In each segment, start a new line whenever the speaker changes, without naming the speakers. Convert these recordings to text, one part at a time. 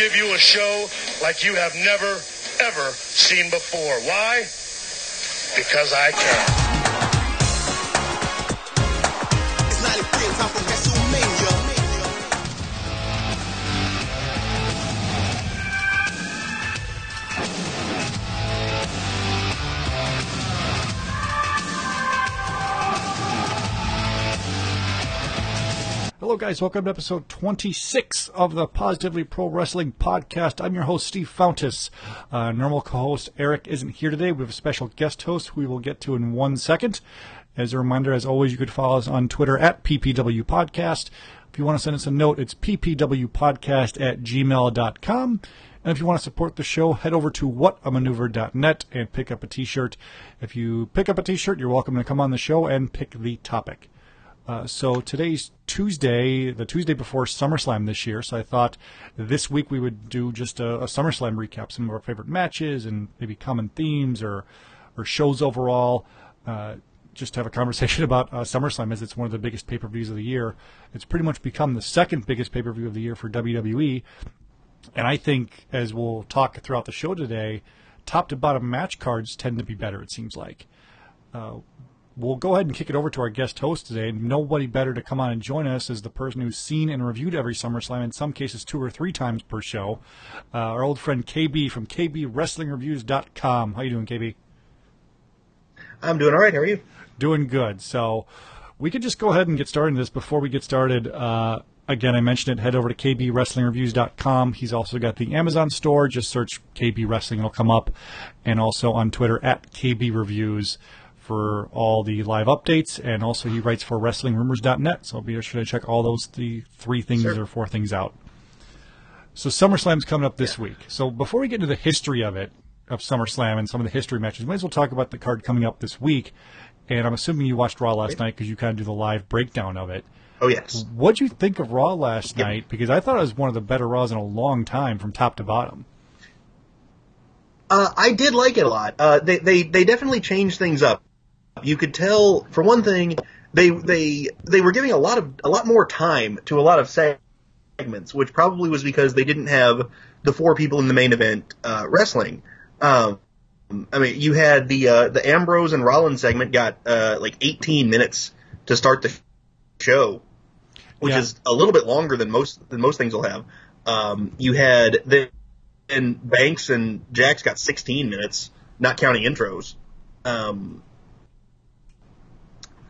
give you a show like you have never, ever seen before. Why? Because I can.
Hello, guys. Welcome to episode 26 of the Positively Pro Wrestling Podcast. I'm your host, Steve Fountas. Uh, normal co host Eric isn't here today. We have a special guest host who we will get to in one second. As a reminder, as always, you could follow us on Twitter at PPW Podcast. If you want to send us a note, it's ppwpodcast at gmail.com. And if you want to support the show, head over to whatamaneuver.net and pick up a t shirt. If you pick up a t shirt, you're welcome to come on the show and pick the topic. Uh, so today's Tuesday, the Tuesday before SummerSlam this year. So I thought this week we would do just a, a SummerSlam recap, some of our favorite matches and maybe common themes or or shows overall. Uh, just have a conversation about uh, SummerSlam as it's one of the biggest pay per views of the year. It's pretty much become the second biggest pay per view of the year for WWE. And I think, as we'll talk throughout the show today, top to bottom match cards tend to be better, it seems like. Uh, we'll go ahead and kick it over to our guest host today. Nobody better to come on and join us is the person who's seen and reviewed every SummerSlam, in some cases two or three times per show. Uh, our old friend KB from KBWrestlingReviews.com. How you doing, KB?
I'm doing all right. How are you?
Doing good. So we could just go ahead and get started in this. Before we get started, uh, again, I mentioned it. Head over to KBWrestlingReviews.com. He's also got the Amazon store. Just search KB Wrestling, it'll come up. And also on Twitter at KB Reviews for all the live updates. And also he writes for WrestlingRumors.net. So be sure to check all those the three things
Sure.
or four things out. So SummerSlam's coming up this week. So before we get into the history of it, of SummerSlam and some of the history matches, we might as well talk about the card coming up this week. And I'm assuming you watched Raw last night because you kind of do the live breakdown of it.
Oh yes.
What'd you think of Raw last night? Because I thought it was one of the better Raws in a long time from top to bottom.
Uh, I did like it a lot. Uh, they they they definitely changed things up. You could tell, for one thing, they they they were giving a lot of a lot more time to a lot of segments, which probably was because they didn't have the four people in the main event uh, wrestling. Um, I mean, you had the uh, the Ambrose and Rollins segment got uh, like 18 minutes to start the show, which
Yeah.
is a little bit longer than most than most things will have. Um, you had the and Banks and Jax got 16 minutes, not counting intros. Um,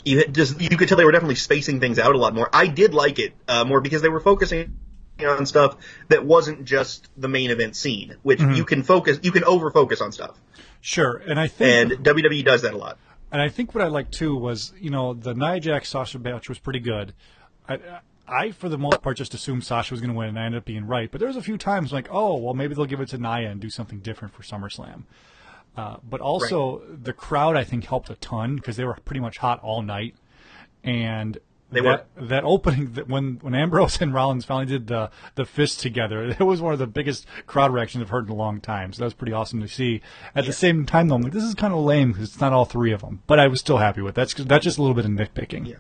you just you could tell they were definitely spacing things out a lot more. I did like it uh, more because they were focusing on stuff that wasn't just the main event scene, which you can focus, you can over focus on stuff,
Sure, and I think
and WWE does that a lot.
And I think what I liked too was, you know, the Nia Jax Sasha match was pretty good. I, I, for the most part, just assumed Sasha was going to win, and I ended up being right. But there was a few times like, oh, well, maybe they'll give it to Nia and do something different for SummerSlam. Uh, but also, the crowd I think helped a ton because they were pretty much hot all night, and
They
that that opening that when when Ambrose and Rollins finally did the the fist together, it was one of the biggest crowd reactions I've heard in a long time. So that was pretty awesome to see. At the same time, though, I'm like, this is kind of lame because it's not all three of them. But I was still happy with that. That's that's just a little bit of nitpicking.
Yeah.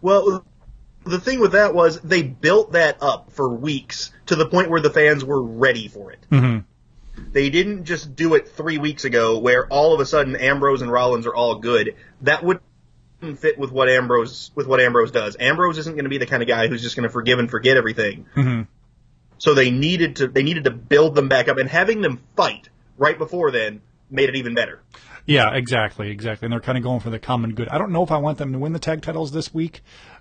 Well, the thing with that was they built that up for weeks to the point where the fans were ready for it.
Mm-hmm.
They didn't just do it three weeks ago where all of a sudden Ambrose and Rollins are all good. That wouldn't fit with what Ambrose with what Ambrose does. Ambrose isn't going to be the kind of guy who's just going to forgive and forget everything.
Mm-hmm.
So they needed to they needed to build them back up, and having them fight right before then made it even better.
Yeah, exactly, exactly. And they're kind of going for the common good. I don't know if I want them to win the tag titles this week,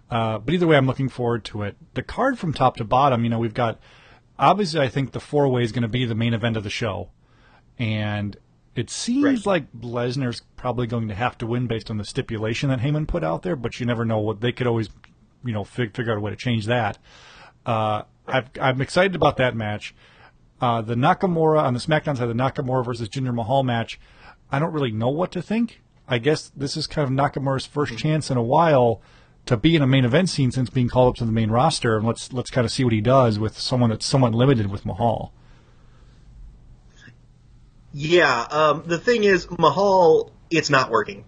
uh, but either way, I'm looking forward to it. The card from top to bottom, you know, we've got obviously, I think the four way is going to be the main event of the show, and It seems like Lesnar's probably going to have to win based on the stipulation that Heyman put out there, but you never know what they could always, you know, fig- figure out a way to change that. Uh, I've, I'm excited about that match. Uh, the Nakamura on the SmackDown side, the Nakamura versus Jinder Mahal match. I don't really know what to think. I guess this is kind of Nakamura's first chance in a while to be in a main event scene since being called up to the main roster, and let's let's kind of see what he does with someone that's somewhat limited with Mahal.
Yeah, um, the thing is, Mahal, it's not working.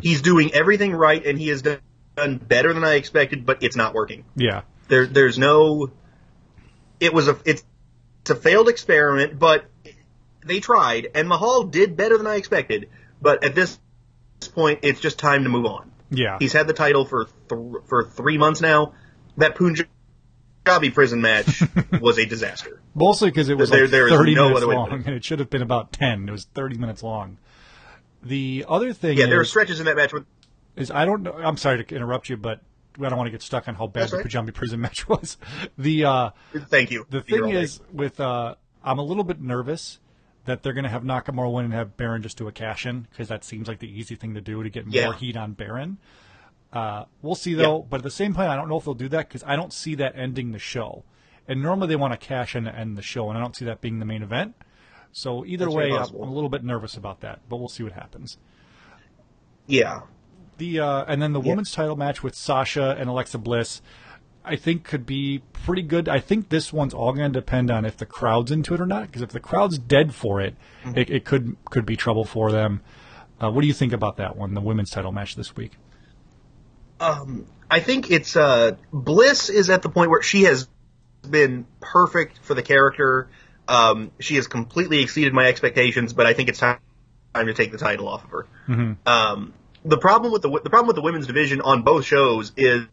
He's doing everything right, and he has done, done better than I expected, but it's not working.
Yeah,
There, there's no. It was a. It's, it's a failed experiment, but they tried, and Mahal did better than I expected. But at this point, it's just time to move on.
Yeah.
He's had the title for th- for three months now. That Punjabi prison match was a disaster.
Mostly because it was
There-
like
there is
30
no
minutes long, and it should have been about 10. It was 30 minutes long. The other thing
Yeah, there were stretches in that match with
is I don't know. I'm sorry to interrupt you, but I don't want to get stuck on how bad
That's
the
right.
Punjabi prison match was. The uh,
Thank you.
the thing is with uh, I'm a little bit nervous that they're going to have Nakamura win and have Baron just do a cash in because that seems like the easy thing to do to get
Yeah.
more heat on Baron. Uh, we'll see though, but at the same time, I don't know if they'll do that because I don't see that ending the show. And normally they want to cash in to end the show, and I don't see that being the main event. So either
That's
way, I'm, a little bit nervous about that, but we'll see what happens.
Yeah.
The uh, and then the women's title match with Sasha and Alexa Bliss, I think could be pretty good. I think this one's all going to depend on if the crowd's into it or not. Because if the crowd's dead for it,
Mm-hmm.
it, it could could be trouble for them. Uh, what do you think about that one, the women's title match this week?
I think it's uh Bliss is at the point where she has been perfect for the character. Um, she has completely exceeded my expectations, but I think it's time time to take the title off of her. Um, the problem with the the problem with the women's division on both shows is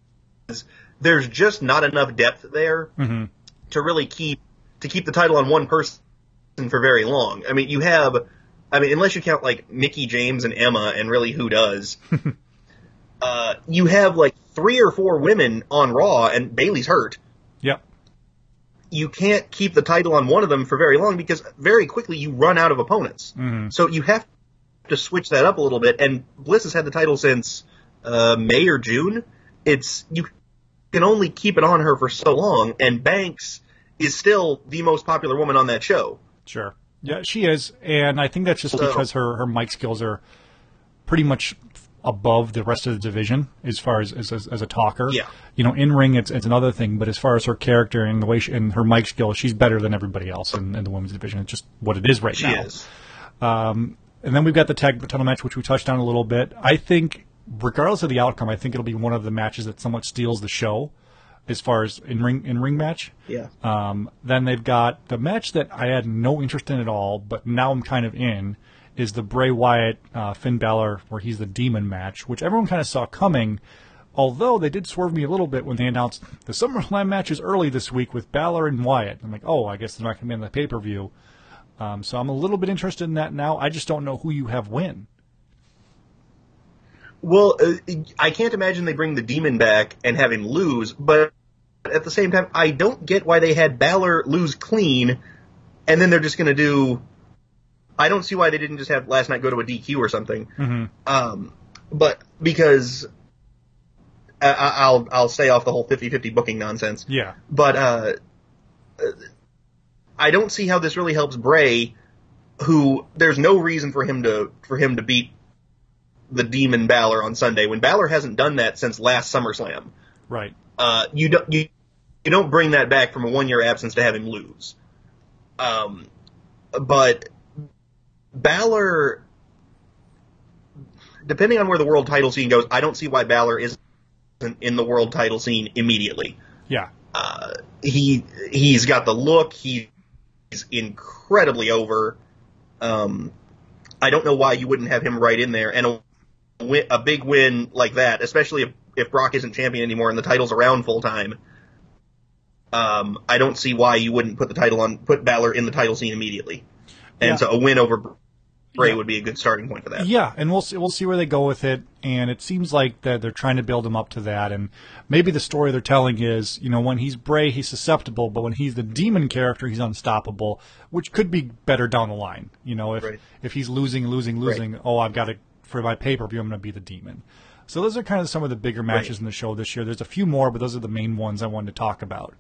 there's just not enough depth there to really keep to keep the title on one person for very long. I mean, you have, I mean, unless you count like Mickie James and Emma, and really who does, uh, you have like three or four women on Raw, and Bayley's hurt.
Yep.
You can't keep the title on one of them for very long because very quickly you run out of opponents. So you have to switch that up a little bit. And Bliss has had the title since uh, May or June. It's you can only keep it on her for so long, and Banks is still the most popular woman on that show.
Sure. Yeah, she is, and I think that's just
So-
because her her mic skills are pretty much above the rest of the division as far as as, as, a talker.
Yeah.
You know, in ring it's it's another thing, but as far as her character and the way she, and her mic skills, she's better than everybody else in, in the women's division. It's just what it is right
She
now.
is.
Um, and then we've got the tag title match, which we touched on a little bit. I think, regardless of the outcome, I think it'll be one of the matches that somewhat steals the show, as far as in ring in ring match.
Yeah.
Um, then they've got the match that I had no interest in at all, but now I'm kind of in, is the Bray Wyatt uh, Finn Balor, where he's the Demon match, which everyone kind of saw coming. Although they did swerve me a little bit when they announced the SummerSlam matches early this week with Balor and Wyatt. I'm like, oh, I guess they're not going to be in the pay per view. Um, so I'm a little bit interested in that now. I just don't know who you have win.
Well, uh, I can't imagine they bring the demon back and have him lose, but at the same time, I don't get why they had Balor lose clean, and then they're just going to do. I don't see why they didn't just have last night go to a DQ or something. Um, but because I, I- I'll I'll stay off the whole 50-50 booking nonsense.
Yeah.
But uh, I don't see how this really helps Bray, who there's no reason for him to for him to beat the Demon Balor on Sunday when Balor hasn't done that since last SummerSlam.
Right.
Uh, you don't you you don't bring that back from a one year absence to have him lose. Um, but Balor, depending on where the world title scene goes, I don't see why Balor isn't in the world title scene immediately
Yeah.
he he's got the look. He's incredibly over. Um, I don't know why you wouldn't have him right in there, and a, win, a big win like that, especially if, if Brock isn't champion anymore and the title's around full time. Um, I don't see why you wouldn't put the title on, put Balor in the title scene immediately. And
Yeah.
so a win over Bray
Yeah.
would be a good starting point for that.
Yeah, and we'll see, we'll see where they go with it. And it seems like that they're trying to build him up to that. And maybe the story they're telling is, you know, when he's Bray, he's susceptible, but when he's the demon character, he's unstoppable, which could be better down the line. You know, if
Right.
if he's losing, losing, losing, oh, I've got to for my pay per view, I'm going to be the demon. So those are kind of some of the bigger matches
Right.
in the show this year. There's a few more, but those are the main ones I wanted to talk about.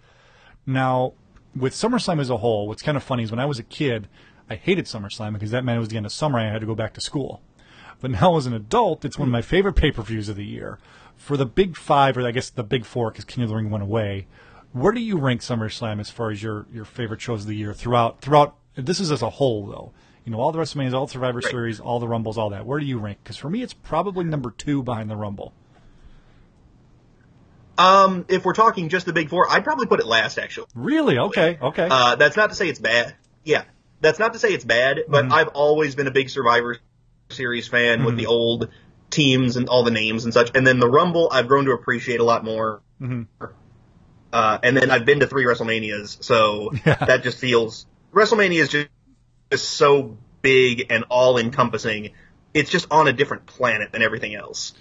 Now, with SummerSlam as a whole, what's kind of funny is when I was a kid, I hated SummerSlam because that meant it was the end of summer and I had to go back to school. But now as an adult, it's one of my favorite pay per views of the year. For the big five, or I guess the big four, because King of the Ring went away. Where do you rank SummerSlam as far as your, your favorite shows of the year throughout throughout? This is as a whole, though. You know, all the WrestleManias, all the Survivor
Right.
Series, all the Rumbles, all that. Where do you rank? Because for me, it's probably number two behind the Rumble.
Um, if we're talking just the big four, I'd probably put it last actually.
Really? Okay. Okay.
Uh, that's not to say it's bad. Yeah, that's not to say it's bad, but
Mm-hmm.
I've always been a big Survivor Series fan with the old teams and all the names and such. And then the Rumble, I've grown to appreciate a lot more.
Mm-hmm.
Uh, and then I've been to three WrestleManias, so that just feels WrestleMania is just, just so big and all encompassing. It's just on a different planet than everything else.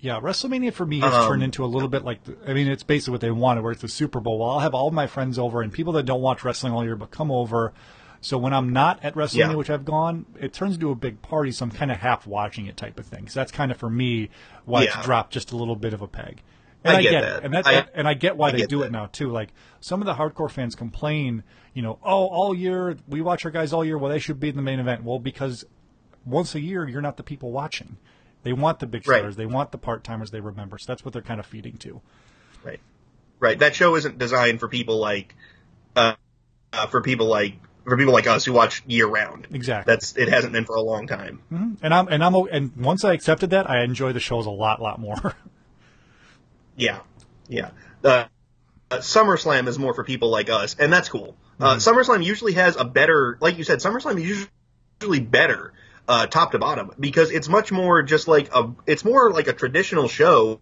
Yeah, WrestleMania for me has
Um,
turned into a little bit like, the, I mean, it's basically what they wanted, where it's the Super Bowl. Well, I'll have all my friends over and people that don't watch wrestling all year but come over. So when I'm not at WrestleMania,
Yeah.
which I've gone, it turns into a big party, so I'm kind of half watching it type of thing. So that's kind of for me why
Yeah.
it's dropped just a little bit of a peg. And
I get
it,
that.
and that's
I-
and I get why
I
they
get
do
that.
it now too. Like some of the hardcore fans complain, you know, oh, all year we watch our guys all year. Well, they should be in the main event. Well, because once a year you're not the people watching. They want the big
Right.
stars. They want the part timers they remember. So that's what they're kind of feeding to.
Right. Right. That show isn't designed for people like, uh, uh, for people like, for people like us who watch year round.
Exactly.
That's, it hasn't been for a long time.
And I'm and I'm and once I accepted that, I enjoy the shows a lot, lot more.
Yeah. Yeah. Uh, uh, SummerSlam is more for people like us, and that's cool. Uh, SummerSlam usually has a better, like you said, SummerSlam is usually better, uh, top to bottom, because it's much more just like a, it's more like a traditional show,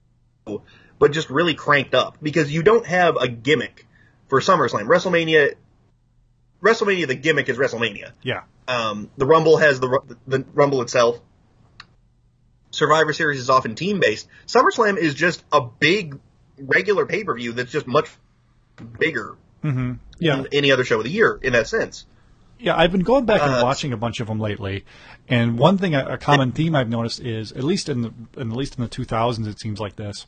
but just really cranked up, because you don't have a gimmick for SummerSlam. WrestleMania, WrestleMania, the gimmick is WrestleMania.
yeah.
Um, the Rumble has the the Rumble itself. Survivor Series is often team based. SummerSlam is just a big regular pay per view that's just much bigger
Yeah.
than any other show of the year in that sense.
Yeah, I've been going back and
Uh,
watching a bunch of them lately, and one thing, a, a common theme I've noticed is, at least in the, in, at least in the 2000s, it seems like this.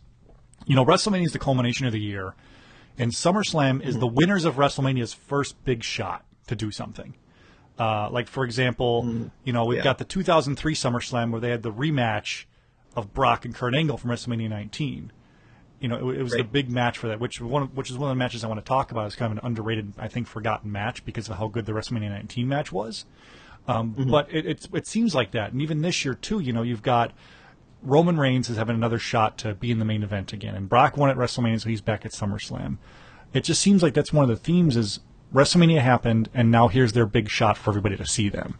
You know, WrestleMania is the culmination of the year, and SummerSlam is the winners of WrestleMania's first big shot to do something. Uh, like for example, you know, we've
Yeah.
got the 2003 SummerSlam where they had the rematch of Brock and Kurt Angle from WrestleMania 19 you know, it, it was the
Right.
big match for that, which one, which is one of the matches I want to talk about. It's kind of an underrated, I think, forgotten match because of how good the WrestleMania 19 match was. Um, But it, it's, it seems like that, and even this year too. You know, you've got Roman Reigns is having another shot to be in the main event again, and Brock won at WrestleMania, so he's back at SummerSlam. It just seems like that's one of the themes: is WrestleMania happened, and now here's their big shot for everybody to see them.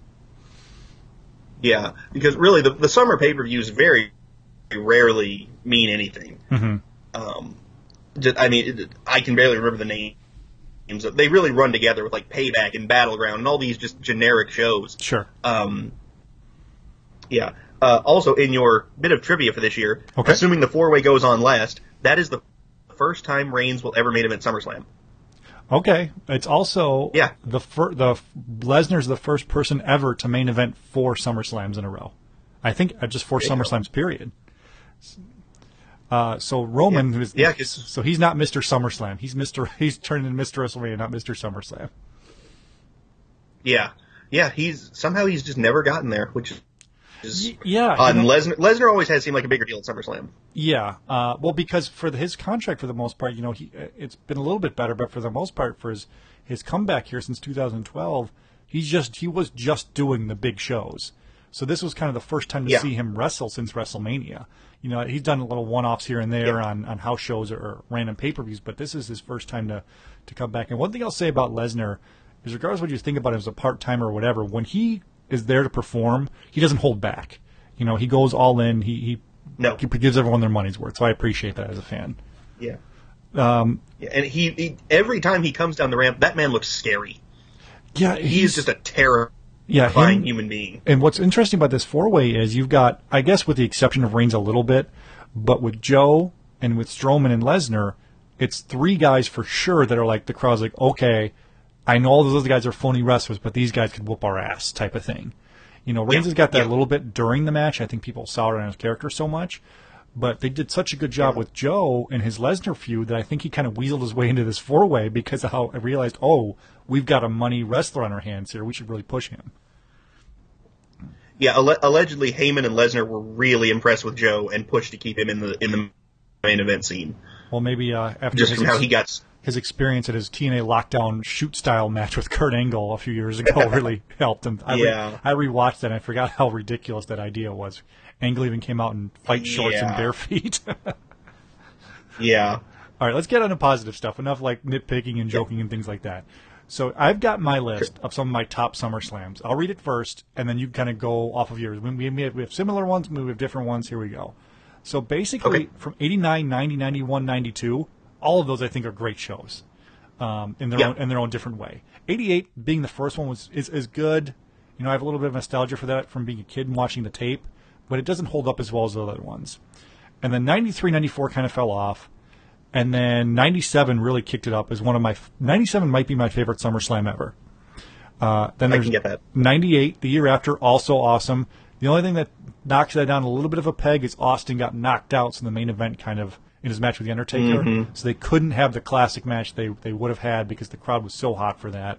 Yeah, because really the, the summer pay per views very rarely mean anything. Mm-hmm. Um, just, I mean, I can barely remember the names. They really run together with like Payback and Battleground and all these just generic shows.
Sure.
Um, yeah. Uh, also, in your bit of trivia for this year,
Okay.
assuming the four way goes on last, that is the first time Reigns will ever main event SummerSlam.
Okay, it's also
Yeah.
the fir- the Lesnar's the first person ever to main event four SummerSlams in a row. I think uh, just four. SummerSlams period. Uh, so Roman,
Yeah.
who's
Yeah,
so he's not Mr. SummerSlam. He's Mr. He's turning into Mr. WrestleMania, not Mr. SummerSlam.
Yeah. Yeah, he's somehow he's just never gotten there, which is
yeah,
odd.
you
And Lesnar, Lesnar always has seemed like a bigger deal at SummerSlam.
Yeah, uh, well, because for the, his contract, for the most part, you know, he it's been a little bit better, but for the most part, for his his comeback here since 2012, he's just he was just doing the big shows. So this was kind of the first time to
Yeah.
see him wrestle since WrestleMania. You know, he's done a little one-offs here and there
Yeah.
on, on house shows or, or random pay-per-views, but this is his first time to to come back. And one thing I'll say about Lesnar is, regardless of what you think about him as a part-timer or whatever, when he is there to perform, he doesn't hold back. You know, he goes all in. He he
No.
he gives everyone their money's worth. So I appreciate that as a fan.
Yeah. Um, yeah, and he, he every time he comes down the ramp, that man looks scary.
Yeah,
he is just a terror
Yeah, him-
human being.
And what's interesting about this four way is you've got, I guess, with the exception of Reigns a little bit, but with Joe and with Strowman and Lesnar, it's three guys for sure that are like the crowd's like, okay, I know all those other guys are phony wrestlers, but these guys could whoop our ass, type of thing. You know, Reigns
Yeah,
has got that
yeah.
a little bit during the match. I think people soured on his character so much. But they did such a good job with Joe and his Lesnar feud that I think he kind of weaseled his way into this four way because of how I realized, oh, we've got a money wrestler on our hands here. We should really push him.
Yeah, alle- allegedly Heyman and Lesnar were really impressed with Joe and pushed to keep him in the in the main event scene.
Well, maybe uh, after
Just
his,
from how he got.
His experience at his TNA lockdown shoot style match with Kurt Angle a few years ago really helped him. I re-
Yeah.
I rewatched that and I forgot how ridiculous that idea was. Angle even came out in fight shorts and bare feet.
Yeah,
All right, let's get on to positive stuff. Enough like nitpicking and joking and things like that. So I've got my list of some of my top Summer Slams. I'll read it first, and then you kind of go off of yours. We have similar ones, we have different ones. Here we go. So basically,
Okay.
from 89, 90, 91, 92, all of those I think are great shows um, in their
Yeah.
own in their own different way. 88 being the first one was is, is good. You know, I have a little bit of nostalgia for that from being a kid and watching the tape, but it doesn't hold up as well as the other ones. And then 93, 94 kind of fell off. And then 97 really kicked it up as one of my 97 might be my favorite SummerSlam ever. Uh, then
I
there's
can get that.
98, the year after, also awesome. The only thing that knocks that down a little bit of a peg is Austin got knocked out, so the main event kind of in his match with the Undertaker,
Mm-hmm.
so they couldn't have the classic match they they would have had because the crowd was so hot for that.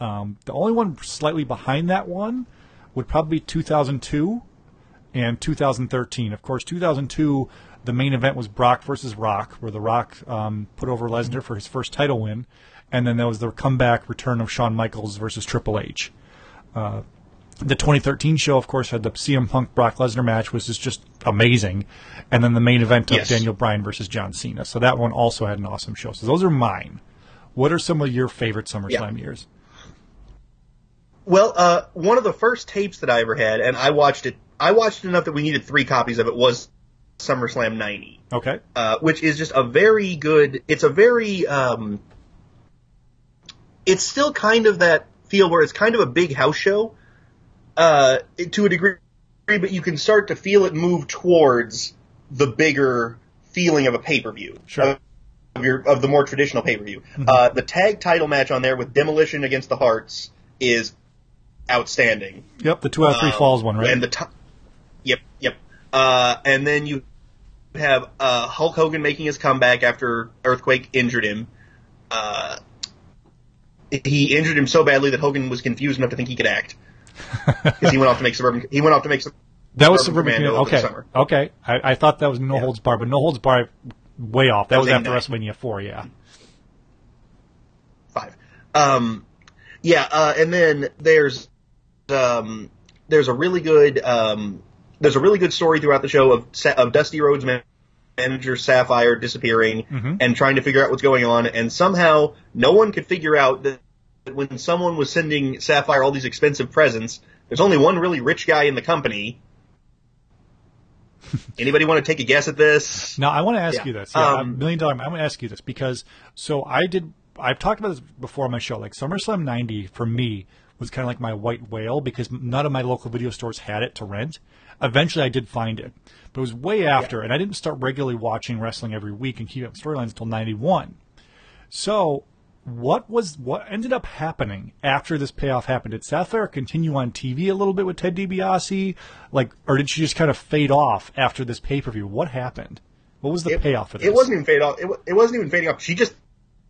Um, the only one slightly behind that one would probably be 2002 and 2013. Of course, 2002, the main event was Brock versus Rock, where The Rock um, put over Lesnar for his first title win, and then there was the comeback return of Shawn Michaels versus Triple H. Uh, the 2013 show, of course, had the CM Punk Brock Lesnar match, which is just amazing, and then the main event of
Yes.
Daniel Bryan versus John Cena. So that one also had an awesome show. So those are mine. What are some of your favorite SummerSlam years?
Well, uh, one of the first tapes that I ever had, and I watched it. I watched enough that we needed three copies of it. Was SummerSlam '90,
Okay.
uh, which is just a very good. It's a very. Um, it's still kind of that feel where it's kind of a big house show, uh, to a degree, but you can start to feel it move towards the bigger feeling of a pay per view.
Sure.
Of your of the more traditional pay per view. Uh, the tag title match on there with Demolition against the Hearts is outstanding.
Yep, the two out of three
Um,
falls one, right?
And the top. Yep, yep. Uh, and then you have uh, Hulk Hogan making his comeback after Earthquake injured him. Uh, he injured him so badly that Hogan was confused enough to think he could act because he went off to make suburban. He went off to make some.
That was
Suburban Commando
Commando.
over the
Okay,
summer.
okay. I, I thought that was No Holds Barred, but No Holds Barred way off. That
That
was
was
after
89.
WrestleMania four. Yeah.
five. Um, yeah, uh, and then there's um, there's a really good um, there's a really good story throughout the show of of Dusty Rhodes manager Sapphire disappearing
Mm-hmm.
and trying to figure out what's going on, and somehow no one could figure out that when someone was sending Sapphire all these expensive presents, there's only one really rich guy in the company. Anybody want to take a guess at this?
Now I want to ask
Yeah.
you this. Yeah,
Um,
million dollar. I want to ask you this because so I did. I've talked about this before on my show. Like SummerSlam '90 for me was kind of like my white whale because none of my local video stores had it to rent. Eventually, I did find it, but it was way after, and I didn't start regularly watching wrestling every week and keep up storylines until '91. So, what was what ended up happening after this payoff happened? Did Sapphire continue on TV a little bit with Ted DiBiase, like, or did she just kind of fade off after this pay per view? What happened? What was the payoff for this?
It wasn't even fade off. It, it wasn't even fading off. She just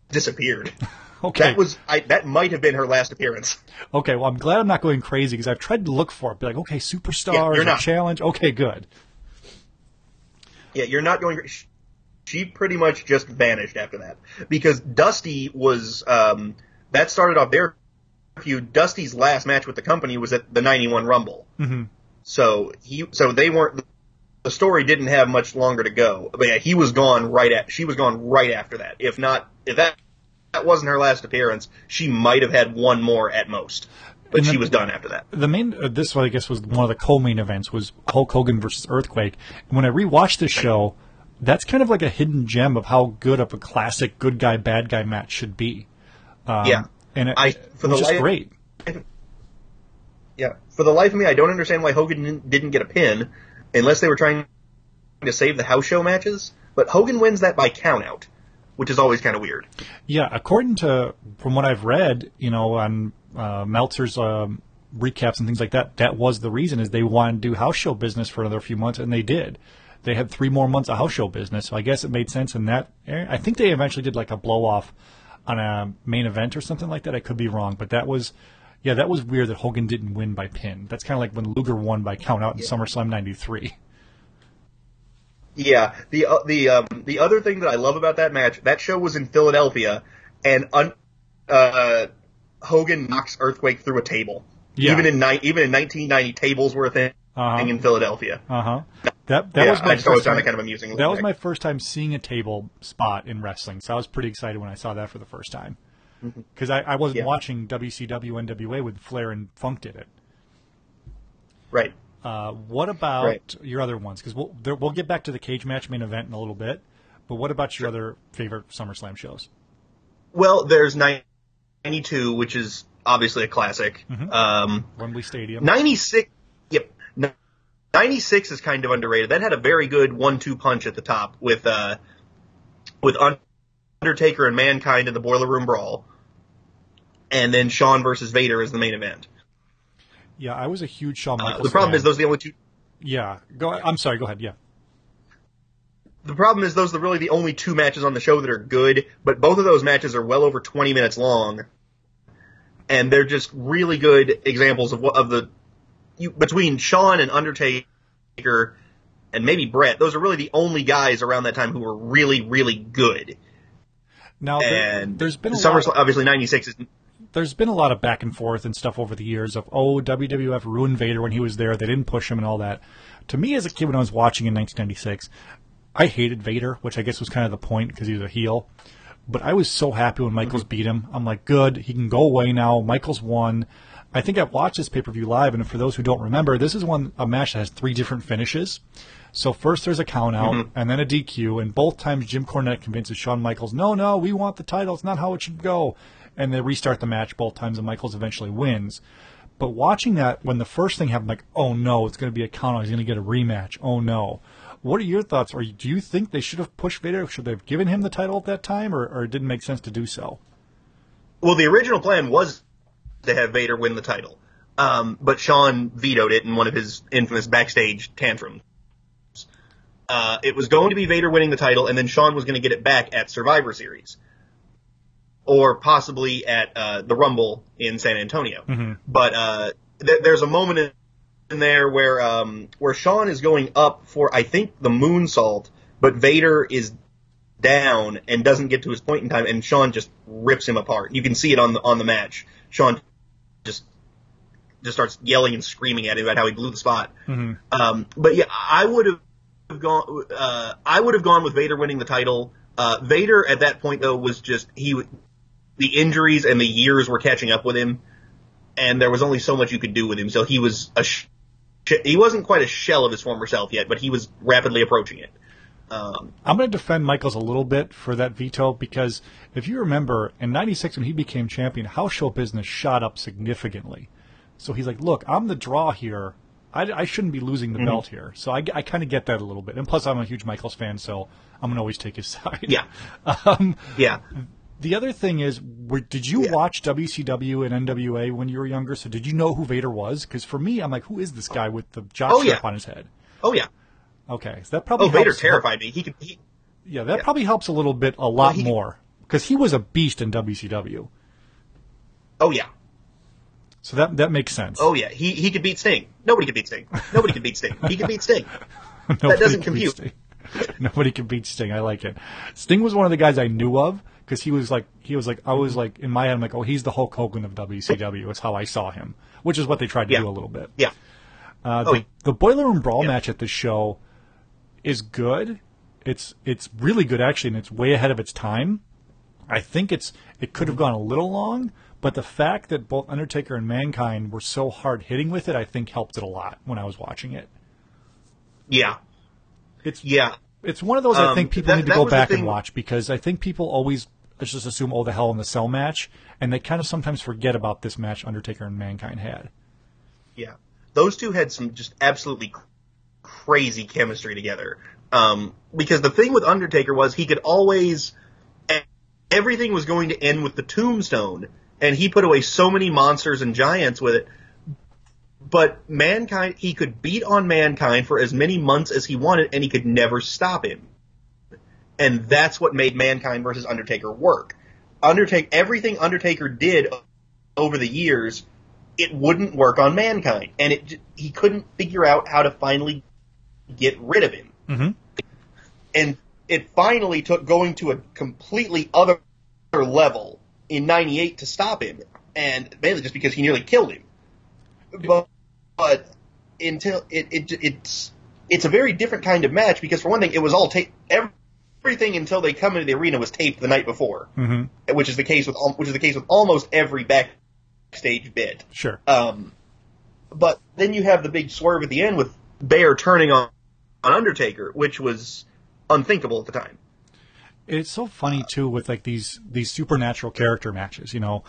disappeared.
okay.
That was I, that might have been her last appearance.
okay. Well, I'm glad I'm not going crazy because I've tried to look for it. Be like, okay, superstars,
Yeah, you're
or
not.
challenge. Okay, good.
Yeah, you're not going. sh- She pretty much just vanished after that because Dusty was. Um, that started off their feud. Dusty's last match with the company was at the '91 Rumble. Mm-hmm. So he, so they weren't. The story didn't have much longer to go. But yeah, he was gone right at. She was gone right after that. If not, if that that wasn't her last appearance, she might have had one more at most. But
And
she
then-
was done after that.
the main uh, this one I guess was one of the co-main events was Hulk Hogan versus Earthquake. And when I rewatched this show, that's kind of like a hidden gem of how good of a classic good guy bad guy match should be. Um,
Yeah.
and it,
I- for the
just
life-
great.
Yeah. For the life of me, I don't understand why Hogan didn't- didn't get a pin, unless they were trying to save the house show matches. But Hogan wins that by countout, which is always kind of weird.
Yeah, according to from what I've read, you know, on uh, Meltzer's um, recaps and things like that, that was the reason is they wanted to do house show business for another few months, and they did. They had three more months of house show business, so I guess it made sense in that. area. I think they eventually did like a blow off on a main event or something like that. I could be wrong, but that was. Yeah, that was weird that Hogan didn't win by pin. That's kind of like when Luger won by count out in SummerSlam 93.
Yeah. The uh, the um, the other thing that I love about that match, that show was in Philadelphia, and un, uh, Hogan knocks Earthquake through a table.
Yeah.
Even in ni- even in 1990, tables were a thing
Uh-huh.
in Philadelphia.
Uh huh. That that
Yeah,
was my
I just always
first
found
time-
it kind of amusing.
That was my first time seeing a table spot in wrestling, so I was pretty excited when I saw that for the first time. Because I, I wasn't
Mm-hmm. Yeah.
watching WCW NWA when Flair and Funk did it.
right.
Uh, what about
Right.
your other ones? Because we'll there, we'll get back to the cage match main event in a little bit. But what about your other favorite SummerSlam shows?
Well, there's 92, which is obviously a classic.
Mm-hmm.
Um,
Wembley Stadium.
96, yep. N- 96 is kind of underrated. That had a very good one-two punch at the top with, uh, with Undertaker and Mankind in the Boiler Room Brawl. And then Shawn versus Vader is the main event.
Yeah, I was a huge Shawn
Uh,
Michaels.
the problem
fan.
is those are the only two,
Yeah, go. I'm sorry. Go ahead. Yeah.
the problem is those are really the only two matches on the show that are good, but both of those matches are well over 20 minutes long. And they're just really good examples of what, of the, you, between Shawn and Undertaker and maybe Bret, those are really the only guys around that time who were really, really good.
Now there,
And
there's been a
SummerSlam,
lot,
obviously 96 is,
there's been a lot of back and forth and stuff over the years of oh WWF ruined Vader when he was there they didn't push him and all that. To me as a kid when I was watching in 1996, I hated Vader, which I guess was kind of the point because he was a heel. But I was so happy when Michaels mm-hmm. beat him. I'm like, good, he can go away now. Michaels won. I think I've watched this pay per view live, and for those who don't remember, this is one a match that has three different finishes. So first there's a count out, mm-hmm. and then a DQ, and both times Jim Cornette convinces Shawn Michaels, no, no, we want the title. It's not how it should go. And they restart the match both times, and Michaels eventually wins. But watching that, when the first thing happened, like, oh no, it's going to be a count out. He's going to get a rematch. Oh no. What are your thoughts? Or do you think they should have pushed Vader? Should they have given him the title at that time, or, or it didn't make sense to do so?
well, the original plan was to have Vader win the title. Um, but Shawn vetoed it in one of his infamous backstage tantrums. Uh, it was going to be Vader winning the title, and then Shawn was going to get it back at Survivor Series, or possibly at uh, the Rumble in San Antonio. But uh, th- there's a moment in, there where um, where Shawn is going up for I think the moonsault, but Vader is down and doesn't get to his point in time, and Shawn just rips him apart. You can see it on the on the match. Shawn just just starts yelling and screaming at him about how he blew the spot. Um, but yeah, I would have gone. Uh, I would have gone with Vader winning the title. Uh, Vader at that point though was just he. The injuries and the years were catching up with him, and there was only so much you could do with him. So he was a. Sh- he wasn't quite a shell of his former self yet, but he was rapidly approaching it. Um,
I'm going to defend Michaels a little bit for that veto because if you remember in '96 when he became champion, house show business shot up significantly. So he's like, "Look, I'm the draw here. I, I shouldn't be losing the belt here." So I, I kind of get that a little bit. And plus, I'm a huge Michaels fan, so I'm going to always take his side.
yeah,
Um,
yeah.
the other thing is, were, did you
Yeah.
watch WCW and NWA when you were younger? So did you know who Vader was? Because for me, I'm like, who is this guy with the jock
Oh,
strap
yeah.
on his head?
Oh yeah.
Okay, so that probably
Oh, Vader terrified me. He could. He,
Yeah, that
Yeah.
probably helps a little bit, a lot
he-
more, because he was a beast in WCW.
oh yeah.
So that that makes sense.
Oh yeah. He he could beat Sting. Nobody could beat Sting. Nobody could beat Sting. He could beat Sting.
that
doesn't
can beat
compute.
Sting. Nobody can beat Sting. I like it. Sting was one of the guys I knew of because he was like he was like I was like in my head I'm like oh he's the Hulk Hogan of WCW. It's how I saw him, which is what they tried to
Yeah.
do a little bit.
Yeah.
Uh,
Oh,
the,
yeah.
the Boiler Room Brawl
Yeah.
match at the show is good. It's it's really good actually, and it's way ahead of its time. I think it's it could have gone a little long, but the fact that both Undertaker and Mankind were so hard hitting with it, I think helped it a lot when I was watching it.
Yeah.
It's
Yeah.
it's one of those I
Um,
think people
that-
need to go back and watch because I think people always just assume oh the Hell in the Cell match, and they kind of sometimes forget about this match Undertaker and Mankind had.
Yeah, those two had some just absolutely crazy chemistry together. Um, because the thing with Undertaker was he could always everything was going to end with the tombstone, and he put away so many monsters and giants with it. But mankind, he could beat on mankind for as many months as he wanted, and he could never stop him. And that's what made mankind versus Undertaker work. Undertaker, everything Undertaker did over the years, it wouldn't work on mankind, and it he couldn't figure out how to finally get rid of him.
Mm-hmm.
And it finally took going to a completely other level in '98 to stop him, and mainly just because he nearly killed him. But, but until it, it it's it's a very different kind of match because for one thing, it was all taped. Everything until they come into the arena was taped the night before,
Mm-hmm.
which is the case with which is the case with almost every backstage bit.
Sure.
Um, but then you have the big swerve at the end with Bear turning on, on Undertaker, which was unthinkable at the time.
It's so funny too with like these these supernatural character matches you know?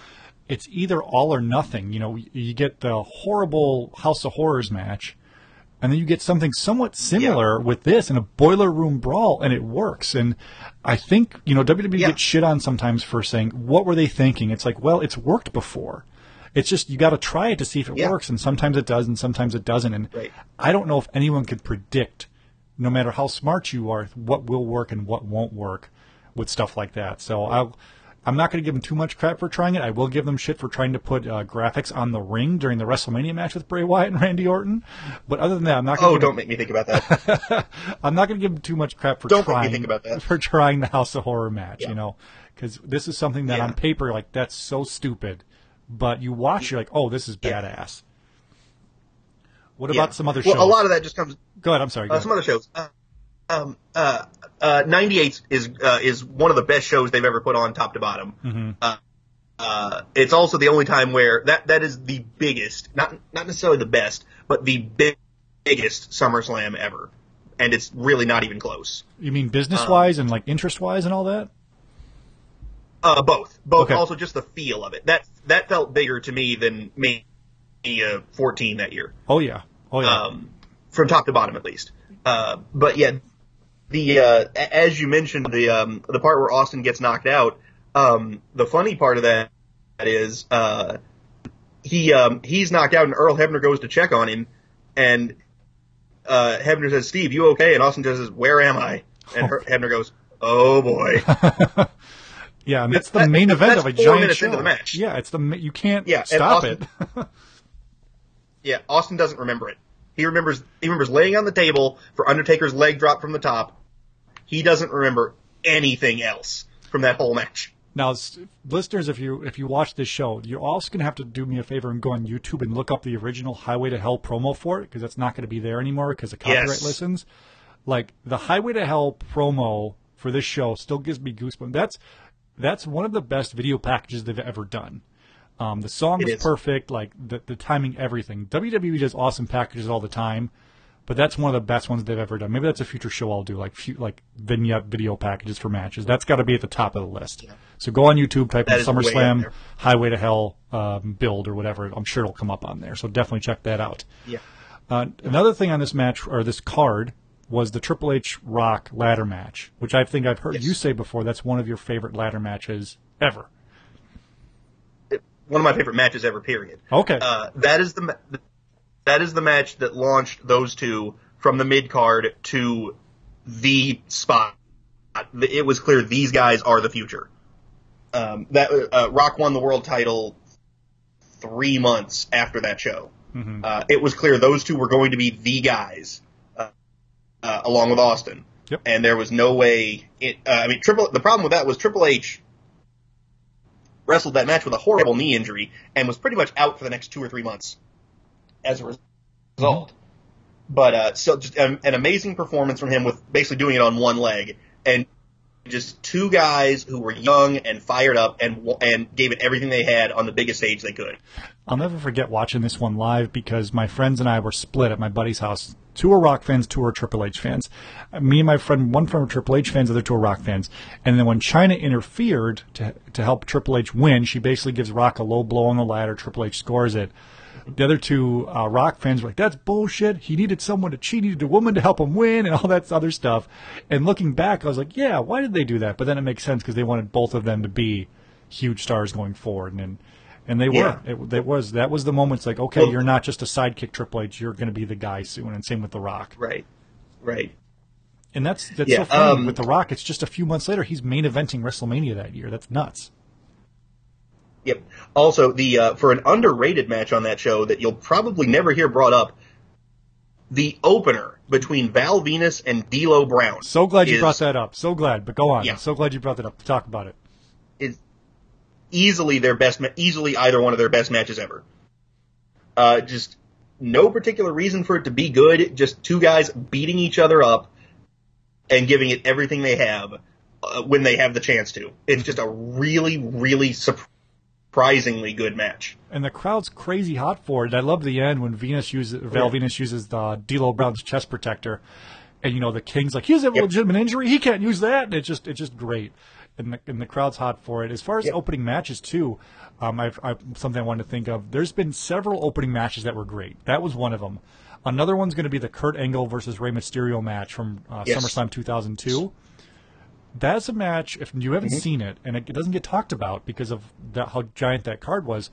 It's either all or nothing you know? You get the horrible house of horrors match and then you get something somewhat similar with this in a boiler room brawl and it works. And i think you know wwe
Yeah.
gets shit on sometimes for saying what were they thinking? It's like well it's worked before. It's just you got to try it to see if it
Yeah.
works and sometimes it does and sometimes it doesn't. And
Right.
i don't know if anyone could predict no matter how smart you are, what will work and what won't work with stuff like that. So I'll, I'm not going to give them too much crap for trying it. I will give them shit for trying to put uh, graphics on the ring during the WrestleMania match with Bray Wyatt and Randy Orton. But other than that, I'm not. Gonna
Oh, don't
them,
make me think about that.
I'm not going to give them too much crap for
Don't make me
trying
think about that.
for trying the House of Horror match.
Yeah.
You know, because this is something that
Yeah.
on paper, like that's so stupid, but you watch, you're like, oh, this is
Yeah.
badass. What about some other
well,
shows?
a lot of that just comes.
Go ahead. I'm sorry. Go
Uh,
ahead.
some other shows. Uh, um, uh, uh, 98 is uh, is one of the best shows they've ever put on, top to bottom.
Mm-hmm.
Uh, uh, it's also the only time where that that is the biggest, not not necessarily the best, but the big, biggest SummerSlam ever, and it's really not even close.
You mean business wise and like interest wise and all that?
Uh, both, both.
Okay.
Also, just the feel of it. That that felt bigger to me than me, uh, 14 that year.
Oh yeah. Oh yeah.
um, from top to bottom at least. Uh, but yeah, the uh, as you mentioned, the um, the part where Austin gets knocked out. Um, the funny part of that is uh, he um, he's knocked out, and Earl Hebner goes to check on him, and uh, Hebner says, "Steve, you okay?" And Austin says, "Where am I?" And Her- Hebner goes, "Oh boy."
Yeah, and that's the
That-
main event of a giant show.
into the match.
Yeah, it's the you can't
Yeah,
stop
Austin-
it.
Yeah, Austin doesn't remember it. He remembers he remembers laying on the table for Undertaker's leg drop from the top. He doesn't remember anything else from that whole match.
now, listeners, if you if you watch this show, you're also gonna have to do me a favor and go on YouTube and look up the original Highway to Hell promo for it because that's not going to be there anymore because of copyright
Yes.
listens. Like the Highway to Hell promo for this show still gives me goosebumps. That's that's one of the best video packages they've ever done. Um, the song
It
was
is.
perfect, like the the timing, everything. WWE does awesome packages all the time, but that's one of the best ones they've ever done. Maybe that's a future show I'll do, like few, like vignette video packages for matches. That's got to be at the top of the list. So go on YouTube, type
That
in
is way up
SummerSlam. Highway to Hell um, build or whatever. I'm sure it'll come up on there. So definitely check that out.
Yeah.
Uh, another thing on this match or this card was the Triple H Rock ladder match, which I think I've heard
Yes.
you say before. That's one of your favorite ladder matches ever.
One of my favorite matches ever. Period.
Okay.
Uh, that is the that is the match that launched those two from the mid card to the spot. It was clear these guys are the future. Um, that uh, Rock won the world title three months after that show. Uh, it was clear those two were going to be the guys, uh, uh, along with Austin.
Yep.
And there was no way. It, uh, I mean, Triple. The problem with that was Triple H wrestled that match with a horrible knee injury and was pretty much out for the next two or three months as a result. But uh, so just an, an amazing performance from him with basically doing it on one leg and just two guys who were young and fired up and and gave it everything they had on the biggest stage they could.
I'll never forget watching this one live because my friends and I were split at my buddy's house. Two are Rock fans, two are Triple H fans. Me and my friend, one friend were Triple H fans, the other two are Rock fans. And then when Chyna interfered to to help Triple H win, she basically gives Rock a low blow on the ladder. Triple H scores it. The other two uh, Rock fans were like, "That's bullshit. He needed someone to cheat. He needed a woman to help him win, and all that other stuff." And looking back, I was like, "Yeah, why did they do that?" But then it makes sense because they wanted both of them to be huge stars going forward, and and they
Yeah.
were. It, it was that was the moment. It's like, okay,
Well-
you're not just a sidekick Triple H. You're going to be the guy soon, and same with the Rock.
Right. Right.
And that's that's
Yeah,
so funny
um,
with the Rock. It's just a few months later. He's main eventing WrestleMania that year. That's nuts.
Yep. Also, the uh, for an underrated match on that show that you'll probably never hear brought up, the opener between Val Venis and D'Lo Brown.
So glad you
is-
brought that up. So glad. But go on.
Yeah.
So glad you brought that up. Talk about it.
Is easily their best, ma- easily either one of their best matches ever. Uh, just no particular reason for it to be good. Just two guys beating each other up and giving it everything they have uh, when they have the chance to. It's just a really, really surprisingly good match.
And the crowd's crazy hot for it. I love the end when Venis uses Val
Yeah.
Venis uses the D'Lo Brown's chest protector, and you know the King's like he has a
Yep.
legitimate injury. He can't use that. And it's just it's just great. And the, and the crowd's hot for it. As far as
Yep.
opening matches too, um, I've, I've something I wanted to think of. There's been several opening matches that were great. That was one of them. Another one's going to be the Kurt Angle versus Rey Mysterio match from uh,
Yes.
SummerSlam 2002. That's a match. If you haven't seen it, and it doesn't get talked about because of that, how giant that card was,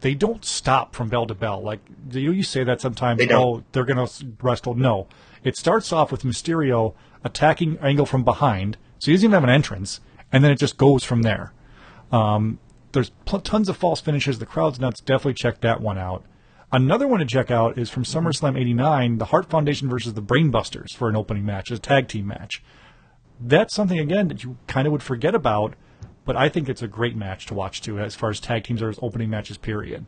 they don't stop from bell to bell. Like you, you say that sometimes.
They.
Oh, they're going to wrestle. No, it starts off with Mysterio attacking Angle from behind, so he doesn't even have an entrance, and then it just goes from there. Um, there's pl- tons of false finishes. The crowd's nuts. Definitely check that one out. Another one to check out is from SummerSlam '89, the Hart Foundation versus the Brainbusters for an opening match, a tag team match. That's something again that you kind of would forget about, but I think it's a great match to watch too, as far as tag teams are as opening matches. Period.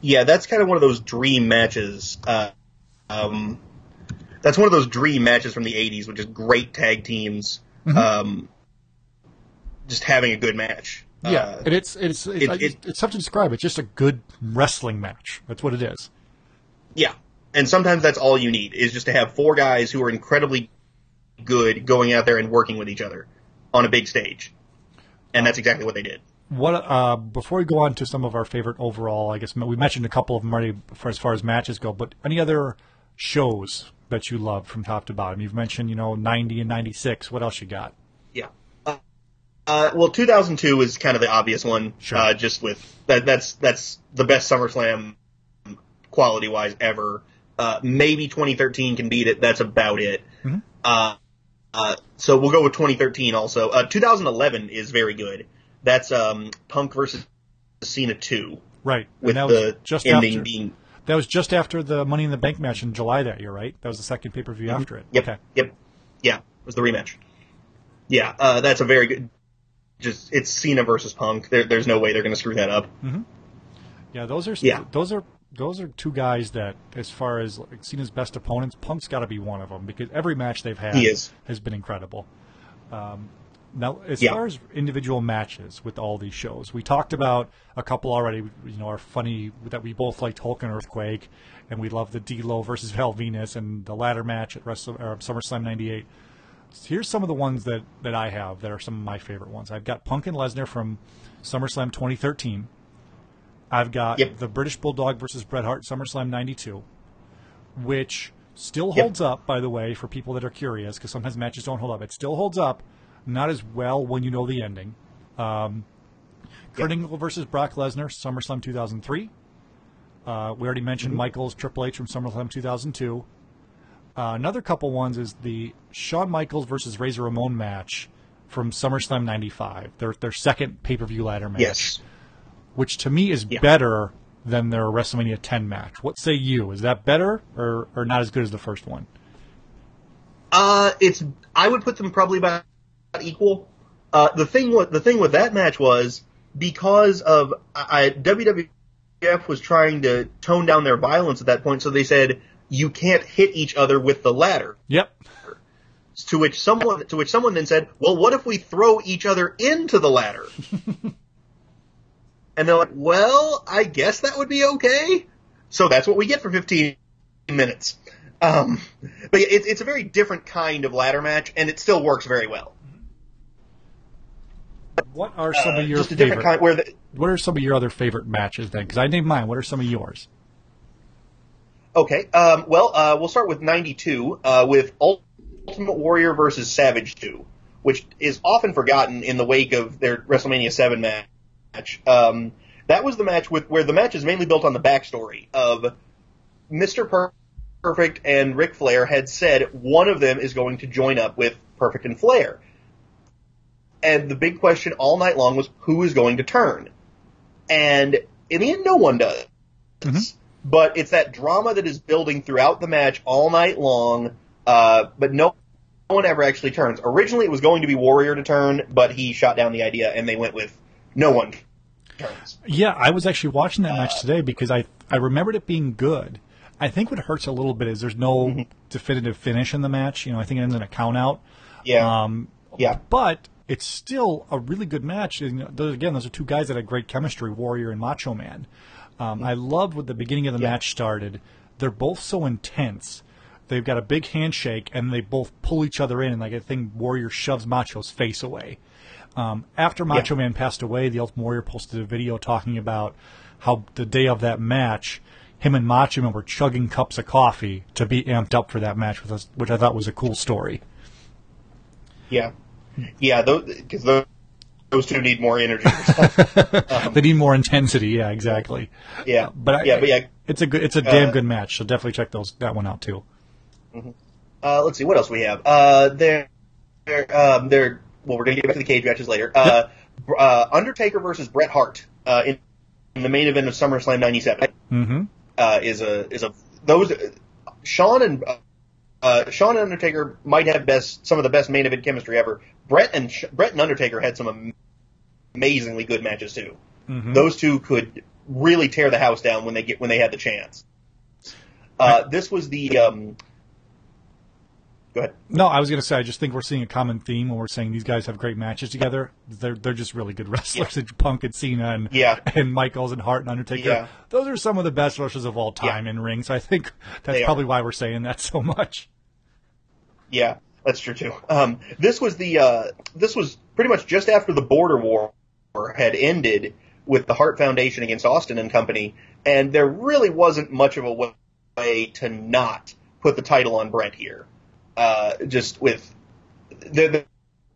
Yeah, that's kind of one of those dream matches. Uh, um, that's one of those dream matches from the '80s, which is great tag teams.
Mm-hmm.
Um, just having a good match.
Yeah,
Uh,
and it's it's it's,
it- it-
it's tough to describe. It's just a good wrestling match. That's what it is.
yeah, and sometimes that's all you need is just to have four guys who are incredibly good going out there and working with each other on a big stage, and that's exactly what they did.
What uh, before we go on to some of our favorite overall, I guess we mentioned a couple of them already for as far as matches go. But any other shows that you love from top to bottom? You've mentioned you know ninety and ninety six. What else you got?
Yeah. Uh, uh, well, 2002 is kind of the obvious one.
Sure.
Uh, just with that, that's that's the best SummerSlam quality wise ever. Uh, maybe 2013 can beat it. That's about it.
Mm-hmm.
Uh, so we'll go with 2013 also. Uh, 2011 is very good. That's um, Punk versus Cena 2
Right,
with
and that was
the
just
ending
after
being
that was just after the Money in the Bank match in July that year, right? That was the second pay per view after it.
Mm-hmm. Yep.
Okay.
Yep. Yeah. It was the rematch. Yeah. Uh, that's a very good. Just it's Cena versus Punk. There, there's no way they're going to screw that up.
Yeah, those are
Yeah.
those are those are two guys that, as far as like, Cena's best opponents, Punk's got to be one of them because every match they've had has been incredible. Um, now, as
Yeah.
far as individual matches with all these shows, we talked about a couple already. You know, are funny that we both liked Hulk and Earthquake, and we love the D'Lo versus Val Venis and the ladder match at Wrestle, or SummerSlam '98. Here's some of the ones that, that I have that are some of my favorite ones. I've got Punk and Lesnar from SummerSlam 2013. I've got
Yep.
the British Bulldog versus Bret Hart SummerSlam '92, which still
Yep.
holds up, by the way, for people that are curious, because sometimes matches don't hold up. It still holds up, not as well when you know the ending. Um, Kurt Angle versus Brock Lesnar SummerSlam 2003. Uh, we already mentioned Michaels Triple H from SummerSlam 2002. Uh, another couple ones is the Shawn Michaels versus Razor Ramon match from SummerSlam '95. Their their second pay per view ladder match
Yes.
Which to me is
Yeah.
better than their WrestleMania 10 match. What say you? Is that better or, or not as good as the first one?
Uh, it's I would put them probably about equal. Uh, the thing with the thing with that match was because of I, WWF was trying to tone down their violence at that point, so they said you can't hit each other with the ladder.
Yep.
To which someone to which someone then said, "Well, what if we throw each other into the ladder?" and they're like, "Well, I guess that would be okay." So that's what we get for 15 minutes. Um, but it, it's a very different kind of ladder match, and it still works very well.
What are some
uh,
of your favorite?
different kind. Where the,
What are some of your other favorite matches then? Because I named mine. What are some of yours?
Okay. Um, well, uh, we'll start with 92 uh, with Ultimate Warrior versus Savage 2, which is often forgotten in the wake of their WrestleMania 7 match. Um, that was the match with where the match is mainly built on the backstory of Mr. Per- Perfect and Ric Flair had said one of them is going to join up with Perfect and Flair. And the big question all night long was who is going to turn? And in the end, no one does but it's that drama that is building throughout the match all night long. Uh, but no, no one ever actually turns. Originally, it was going to be Warrior to turn, but he shot down the idea, and they went with no one turns.
Yeah, I was actually watching that match today because I I remembered it being good. I think what hurts a little bit is there's no definitive finish in the match. You know, I think it ends in a count out.
Yeah,
Um,
yeah,
but it's still a really good match. And those, again, those are two guys that had great chemistry, Warrior and Macho Man. Um, I loved what the beginning of the
Yeah.
match started. They're both so intense. They've got a big handshake, and they both pull each other in. And like I think Warrior shoves Macho's face away. Um, after Macho Man passed away, the Ultimate Warrior posted a video talking about how the day of that match, him and Macho Man were chugging cups of coffee to be amped up for that match, with us, which I thought was a cool story.
yeah, yeah. Those because those, those two need more energy.
they need more intensity. Yeah, exactly.
yeah,
But I,
yeah, but yeah.
it's a good, it's a damn
Uh,
good match. So definitely check those that one out too.
Uh, let's see what else we have. Uh, there, there, um, there. Well, we're gonna get back to the cage matches later. Uh, uh, Undertaker versus Bret Hart uh, in, in the main event of SummerSlam '97
Mm-hmm.
uh, is a is a those Shawn and uh, uh, Shawn and Undertaker might have best some of the best main event chemistry ever. Bret and Bret and Undertaker had some amazingly good matches too. Those two could really tear the house down when they get when they had the chance. Uh, this was the um, go ahead.
No, I was going to say I just think we're seeing a common theme when we're saying these guys have great matches together. They're they're just really good wrestlers. Punk and Cena and
Yeah.
and Michaels and Hart and Undertaker.
Yeah.
Those are some of the best wrestlers of all time in ring. So I think that's
They are.
probably why we're saying that so much.
Yeah, that's true too. Um, this was the uh, this was pretty much just after the border war had ended with the Hart Foundation against Austin and Company, and there really wasn't much of a way to not put the title on Bret here. Uh, just with there,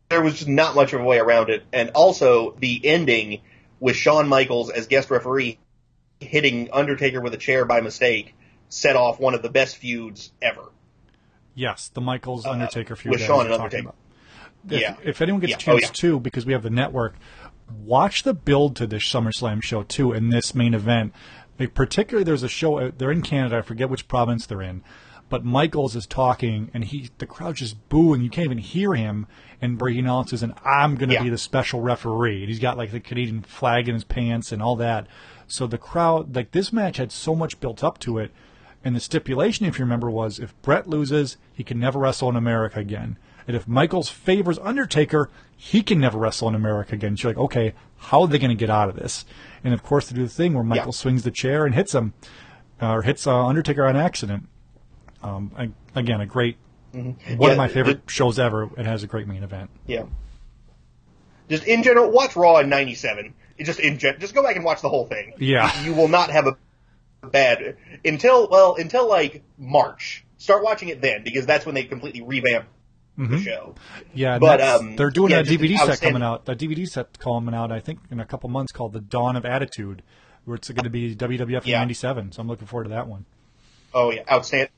there was just not much of a way around it, and also the ending with Shawn Michaels as guest referee hitting Undertaker with a chair by mistake set off one of the best feuds ever.
Yes, the Michaels Undertaker feud
Uh, with
that
Shawn and
talking
Undertaker.
about. If,
Yeah.
if anyone gets
Yeah.
a chance
Oh, yeah.
too, because we have the network, watch the build to this SummerSlam show too. In this main event, like, particularly there's a show. uh, They're in Canada. I forget which province they're in, but Michaels is talking, and he the crowd's just booing. You can't even hear him, and he announces, "And I'm going to
Yeah.
be the special referee." And he's got like the Canadian flag in his pants and all that. So the crowd, like this match, had so much built up to it. And the stipulation, if you remember, was if Bret loses, he can never wrestle in America again. And if Michaels favors Undertaker, he can never wrestle in America again. So you're like, okay, how are they going to get out of this? And of course, they do the thing where Michael swings the chair and hits him, uh, or hits uh, Undertaker on accident. Um, I, again, a great, one
Yeah,
of my favorite
the-
shows ever. It has a great main event.
Yeah. Just in general, watch Raw in '97. Just in gen- just go back and watch the whole thing.
Yeah.
You will not have a bad until well until like March. Start watching it then because that's when they completely revamp the show.
Yeah,
But, um,
they're doing
yeah,
a DVD set coming out. That DVD set coming out, I think, in a couple months called The Dawn of Attitude, where it's going to be WWF in
Yeah.
'97. So I'm looking forward to that one.
Oh yeah, outstanding.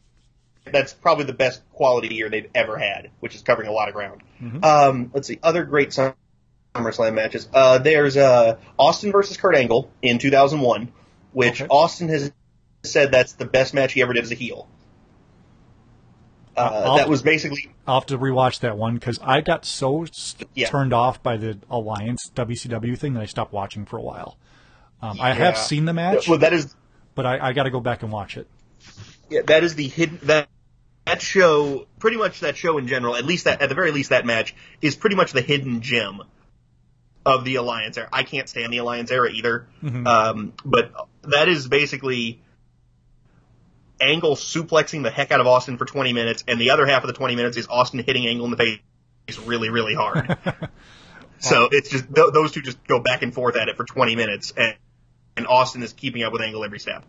That's probably the best quality year they've ever had, which is covering a lot of ground.
Mm-hmm.
Um, let's see, other great Sum- SummerSlam matches. Uh, there's uh, Austin versus Kurt Angle in 2001, which
Okay.
Austin has said that's the best match he ever did as a heel. Uh, that was basically
I'll have to rewatch that one because I got so s
Yeah.
turned off by the Alliance WCW thing that I stopped watching for a while. Um, I have seen the match,
well, that is
but I, I got to go back and watch it.
Yeah, that is the hidden that that show. Pretty much that show in general, at least that at the very least that match is pretty much the hidden gem of the Alliance era. I can't stand the Alliance era either, um, but that is basically Angle suplexing the heck out of Austin for 20 minutes, and the other half of the 20 minutes is Austin hitting Angle in the face really, really hard. So it's just th- those two just go back and forth at it for 20 minutes, and and Austin is keeping up with Angle every step.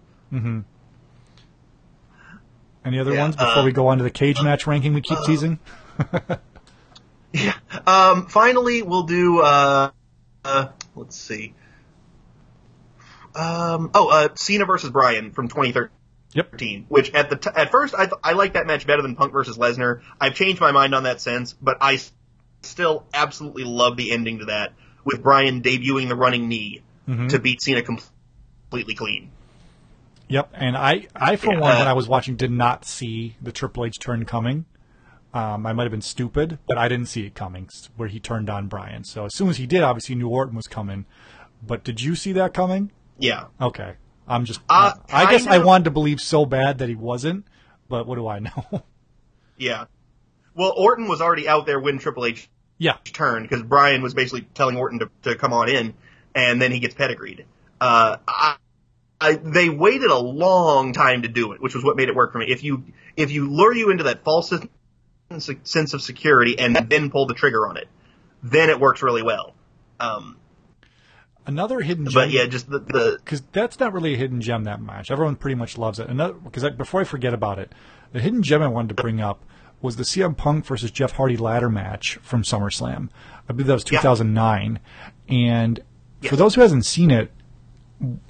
Any other
Yeah,
ones before
uh,
we go on to the cage match ranking we keep teasing?
Um, finally, we'll do. Uh, uh, let's see. Um, oh, uh, Cena versus Bryan from 2013.
Yep.
Which at the t- at first I th- I liked that match better than Punk versus Lesnar. I've changed my mind on that since, but I s- still absolutely love the ending to that with Bryan debuting the running knee to beat Cena completely clean.
Yep. And I, I for
Yeah,
one, when I was watching, did not see the Triple H turn coming. Um, I might have been stupid, but I didn't see it coming where he turned on Bryan. So as soon as he did, obviously knew Orton was coming. But did you see that coming?
Yeah.
Okay. I'm just.
Uh,
I guess I
kind
wanted to believe so bad that he wasn't, but what do I know?
Yeah. Well, Orton was already out there when Triple H
yeah.
turn because Bryan was basically telling Orton to, to come on in, and then he gets pedigreed. Uh, I, I, they waited a long time to do it, which was what made it work for me. If you if you lure you into that false sense of security and then pull the trigger on it, then it works really well. Um,
Another hidden gem.
but yeah, just the, the
because that's not really a hidden gem that much. Everyone pretty much loves it. Another because before I forget about it, the hidden gem I wanted to bring up was the CM Punk versus Jeff Hardy ladder match from SummerSlam. I believe that was
Yeah.
2009. And for
Yes.
those who hasn't seen it,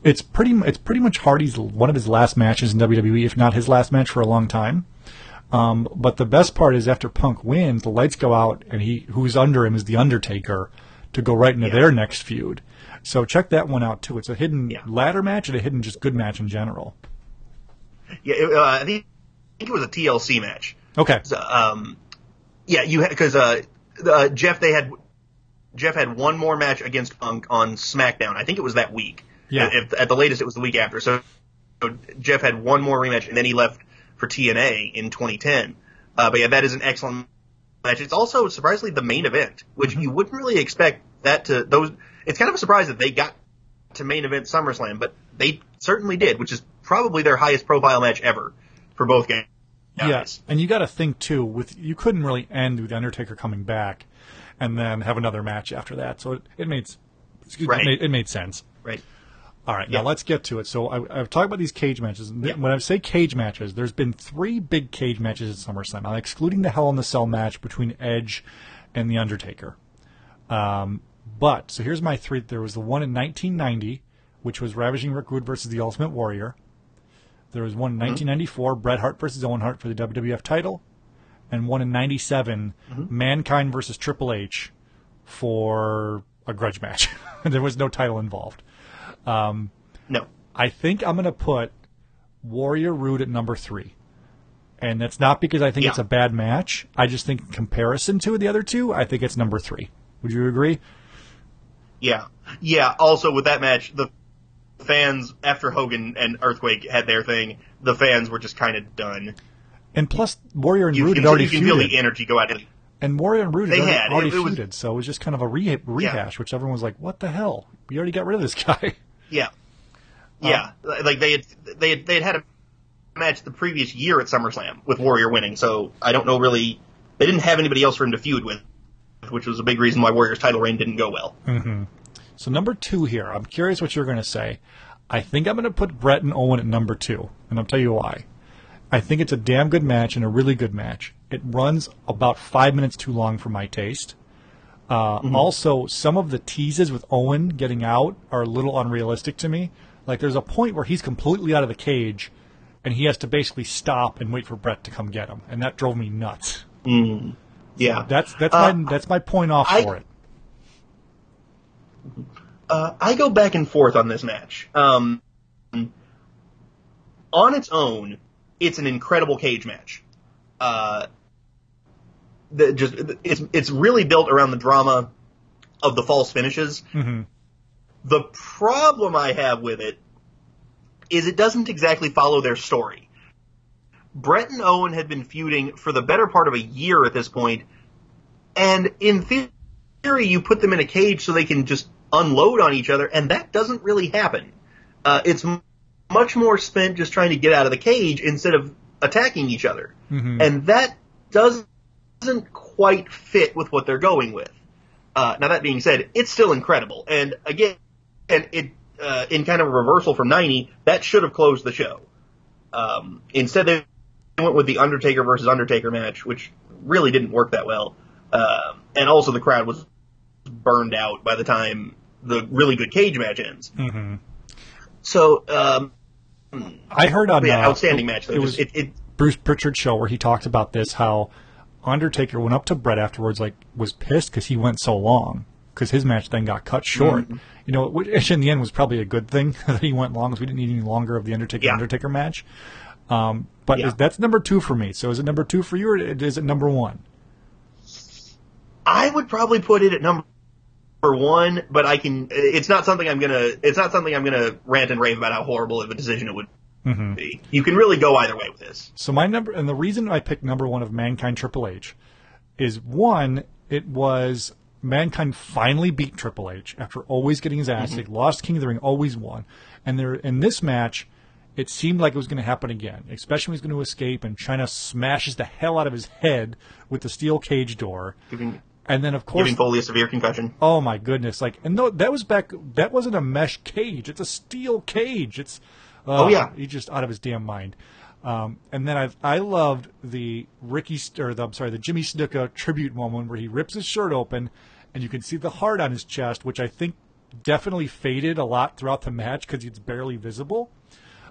it's pretty it's pretty much Hardy's one of his last matches in WWE, if not his last match for a long time. Um, but the best part is after Punk wins, the lights go out, and he who's under him is the Undertaker to go right into
Yeah.
their next feud. So check that one out too. It's a hidden
Yeah.
ladder match and a hidden just good match in general.
yeah, it, uh, I think I think it was a TLC match.
Okay.
So, um, yeah, you because uh, uh, Jeff they had Jeff had one more match against Punk on SmackDown. I think it was that week.
Yeah.
If, at the latest, it was the week after. So, so Jeff had one more rematch, and then he left for TNA in 2010. Uh, but yeah, that is an excellent match. It's also surprisingly the main event, which you wouldn't really expect that to those. It's kind of a surprise that they got to main event SummerSlam, but they certainly did, which is probably their highest profile match ever for both guys.
Yes, and you got to think too. With you couldn't really end with the Undertaker coming back, and then have another match after that. So it, it made excuse
Right.
me, it made, it made sense.
Right.
All right,
Yeah.
now let's get to it. So I, I've talked about these cage matches. and When I say cage matches, there's been three big cage matches at SummerSlam. I'm excluding the Hell in the Cell match between Edge and the Undertaker. Um, but so here's my three. There was the one in 1990, which was Ravishing Rick Rude versus the Ultimate Warrior. There was one in 1994, Bret Hart versus Owen Hart for the WWF title, and one in '97, Mankind versus Triple H for a grudge match. there was no title involved.
Um, no.
I think I'm going to put Warrior Rude at number three. And that's not because I think
Yeah.
it's a bad match. I just think in comparison to the other two, I think it's number three. Would you agree?
Yeah. Yeah. Also, with that match, the fans, after Hogan and Earthquake had their thing, the fans were just kind of done.
And plus, Warrior and
You
Rude
can,
had already
you can feel the energy go out. of
and Warrior and Rude
They
had already,
had.
already
It- it was-
so it was just kind of a re- rehash, which everyone was like, "What the hell? We already got rid of this guy."
Yeah. Uh, yeah. like they had, they had, they had had a match the previous year at SummerSlam with Warrior winning, so I don't know really, they didn't have anybody else for him to feud with, which was a big reason why Warrior's title reign didn't go well. Mm-hmm.
So number two here, I'm curious what you're going to say. I think I'm going to put Bret and Owen at number two, and I'll tell you why. I think it's a damn good match and a really good match. It runs about five minutes too long for my taste. Uh, Also, some of the teases with Owen getting out are a little unrealistic to me. Like, there's a point where he's completely out of the cage, and he has to basically stop and wait for Bret to come get him, and that drove me nuts.
Yeah.
That's that's
Uh,
my that's my point off
I-
for it.
Uh, I go back and forth on this match. Um, on its own, it's an incredible cage match. Uh, the, just it's it's really built around the drama of the false finishes. The problem I have with it is it doesn't exactly follow their story. Bret and Owen had been feuding for the better part of a year at this point, and in theory, you put them in a cage so they can just unload on each other, and that doesn't really happen. Uh, it's much more spent just trying to get out of the cage instead of attacking each other, and that doesn't quite fit with what they're going with. Uh, now that being said, it's still incredible, and again, and it uh, in kind of a reversal from '90, that should have closed the show. Um, instead, they went with the Undertaker versus Undertaker match, which really didn't work that well, uh, and also the crowd was burned out by the time the really good cage match ends.
Mm-hmm.
So, um,
I heard on
yeah,
uh,
outstanding match. Though.
It was
it, it,
Bruce Pritchard's show where he talked about this how Undertaker went up to Bret afterwards, like was pissed because he went so long because his match then got cut short.
Mm-hmm.
You know, which in the end was probably a good thing that he went long because we didn't need any longer of the Undertaker
Yeah.
Undertaker match. Um, but
Yeah.
is, that's number two for me. So is it number two for you or is it number one?
I would probably put it at number one, but I can. It's not something I'm gonna. It's not something I'm gonna rant and rave about how horrible of a decision it would
Mm-hmm.
You can really go either way with this.
So my number and the reason I picked number one of Mankind Triple H is one, it was Mankind finally beat Triple H after always getting his ass kicked, lost King of the Ring, always won. And there in this match, it seemed like it was going to happen again, especially when he's going to escape and Chyna smashes the hell out of his head with the steel cage door.
Giving,
And then of course
giving Foley a severe concussion.
Oh my goodness! Like, and no, that was back. That wasn't a mesh cage. It's a steel cage. It's.
Oh, yeah.
he's just out of his damn mind. Um, and then I I loved the Ricky or the, I'm sorry the Jimmy Snuka tribute moment where he rips his shirt open, and you can see the heart on his chest, which I think definitely faded a lot throughout the match because it's barely visible.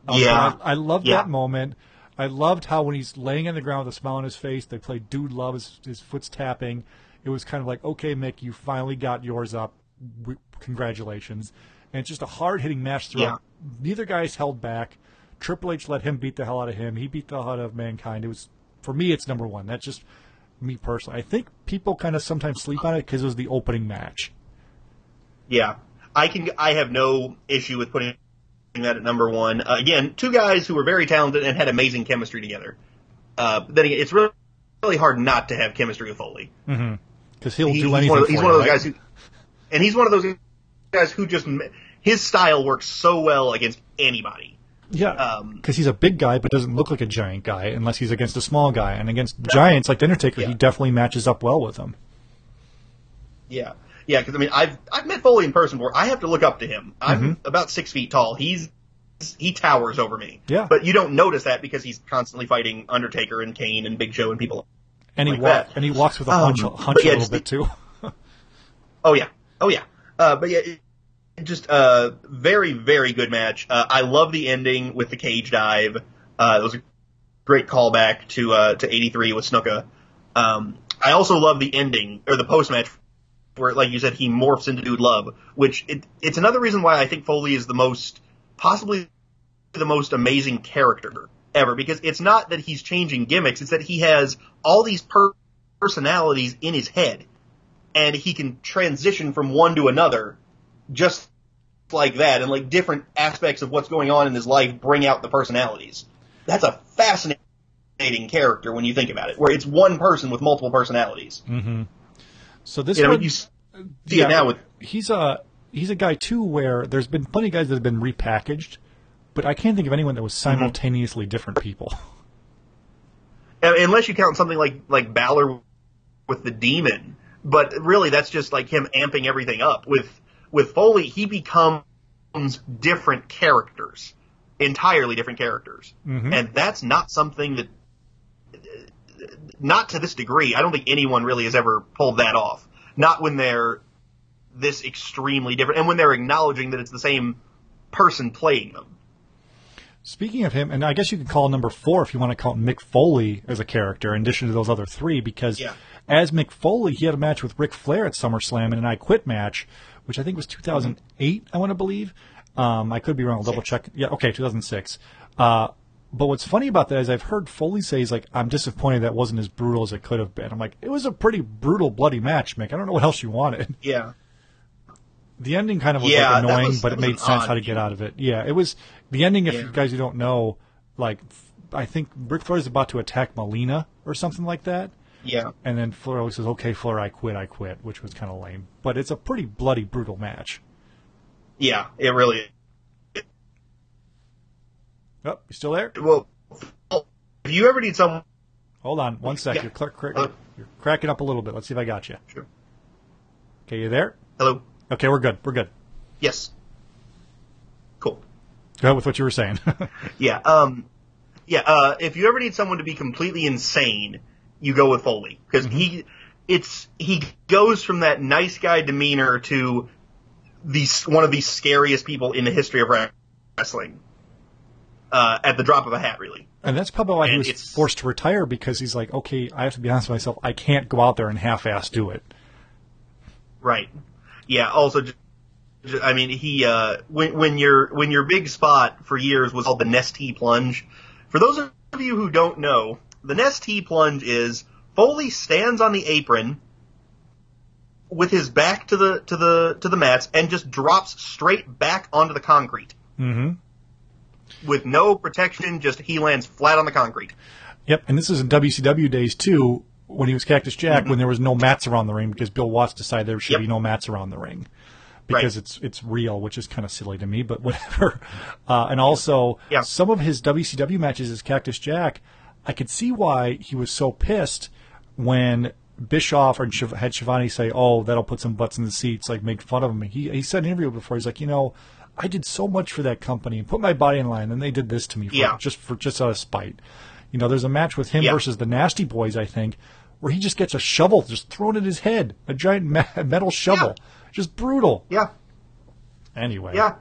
Um,
Yeah.
I, I loved
Yeah.
that moment. I loved how when he's laying on the ground with a smile on his face, they play "Dude Love," his, his foot's tapping. It was kind of like, okay, Mick, you finally got yours up. W- Congratulations! And it's just a hard hitting match throughout. Neither guy's held back. Triple H let him beat the hell out of him. He beat the hell out of Mankind. It was for me, it's number one. That's just me personally. I think people kind of sometimes sleep on it because it was the opening match.
Yeah, I can. I have no issue with putting that at number one. Uh, again, two guys who were very talented and had amazing chemistry together. Uh, then again, it's really, really hard not to have chemistry with Foley.
Because he'll
He-
do
he's one of, he's
you,
one of those
right?
guys who, and he's one of those guys who just his style works so well against anybody.
Yeah,
Um,
because he's a big guy but doesn't look like a giant guy unless he's against a small guy. And against giants like the Undertaker, he definitely matches up well with them.
Yeah, yeah. Because I mean, I've I've met Foley in person before. I have to look up to him. I'm about six feet tall. He's he towers over me.
Yeah.
But you don't notice that because he's constantly fighting Undertaker and Kane and Big Show and people.
And he
Like
walk, and he walks with a
Um,
hunch,
but
hunch
yeah,
a little bit too.
Oh yeah, oh yeah. Uh, but yeah, it, it just a very very good match. Uh, I love the ending with the cage dive. Uh, it was a great callback to uh, to '83 with Snuka. Um, I also love the ending or the post match where, like you said, he morphs into Dude Love, which it, it's another reason why I think Foley is the most possibly the most amazing character ever because it's not that he's changing gimmicks; it's that he has all these per- personalities in his head and he can transition from one to another just like that and like different aspects of what's going on in his life bring out the personalities that's a fascinating character when you think about it where it's one person with multiple personalities
So this
you know you see it now with
he's a he's a guy too where there's been plenty of guys that have been repackaged, but I can't think of anyone that was
Mm-hmm.
simultaneously different people.
Uh, unless you count something like like Balor with the demon. But really, that's just like him amping everything up. With with Foley, he becomes different characters, entirely different characters, mm-hmm. and that's not something that, not to this degree. I don't think anyone really has ever pulled that off. Not when they're this extremely different, and when they're acknowledging that it's the same person playing them.
Speaking of him, and I guess you could call number four if you want to count Mick Foley as a character in addition to those other three, because
Yeah.
as Mick Foley, he had a match with Ric Flair at SummerSlam in an I Quit match, which I think was 2008, I want to believe. Um, I could be wrong. I'll double check. Yeah, okay, 2006. Uh, but what's funny about that is I've heard Foley say he's like, I'm disappointed that wasn't as brutal as it could have been. I'm like, it was a pretty brutal, bloody match, Mick. I don't know what else you wanted.
Yeah.
The ending kind of was
Yeah,
like annoying,
was-
but it made sense how to get out of it. Yeah, it was the ending. If
Yeah.
you guys who don't know, like I think Ric Flair is about to attack Melina or something like that,
Yeah.
and then always says, "Okay, Flair, I quit, I quit," which was kind of lame. But it's a pretty bloody, brutal match.
Yeah. It really. Is.
Oh, you still there?
Well, if you ever need someone
Hold on, one sec.
Yeah.
You're, cr-
Uh,
you're cracking up a little bit. Let's see if I got you.
Sure.
Okay, you there?
Hello.
Okay, we're good. We're good.
Yes. Cool.
Go ahead with what you were saying.
Yeah. Um. Yeah. Uh. If you ever need someone to be completely insane, you go with Foley because he, it's he goes from that nice guy demeanor to the one of the scariest people in the history of wrestling. Uh, at the drop of a hat, really.
and that's probably why he was
it's-
forced to retire because he's like, okay, I have to be honest with myself. I can't go out there and half-ass do it.
Right. Yeah. Also, j- j- I mean, he uh, when when your when your big spot for years was called the Nestea plunge. For those of you who don't know, the Nestea plunge is Foley stands on the apron with his back to the to the to the mats and just drops straight back onto the concrete.
Mm-hmm.
With no protection, just he lands flat on the concrete.
Yep, and this is in WCW days too, when he was Cactus Jack, when there was no mats around the ring because Bill Watts decided there should
Yep.
be no mats around the ring because
Right.
it's it's real, which is kind of silly to me, but whatever. Uh, and also,
Yeah.
some of his WCW matches as Cactus Jack, I could see why he was so pissed when Bischoff Shiv- had Schiavone say, "Oh, that'll put some butts in the seats," like make fun of him. He he said in an interview before, he's like, you know. I did so much for that company and put my body in line, and they did this to me for,
Yeah.
just for just out of spite. You know, there's a match with him
Yeah.
versus the Nasty Boys, I think, where he just gets a shovel just thrown at his head, a giant me- metal shovel, just brutal.
Yeah.
Anyway,
Yeah.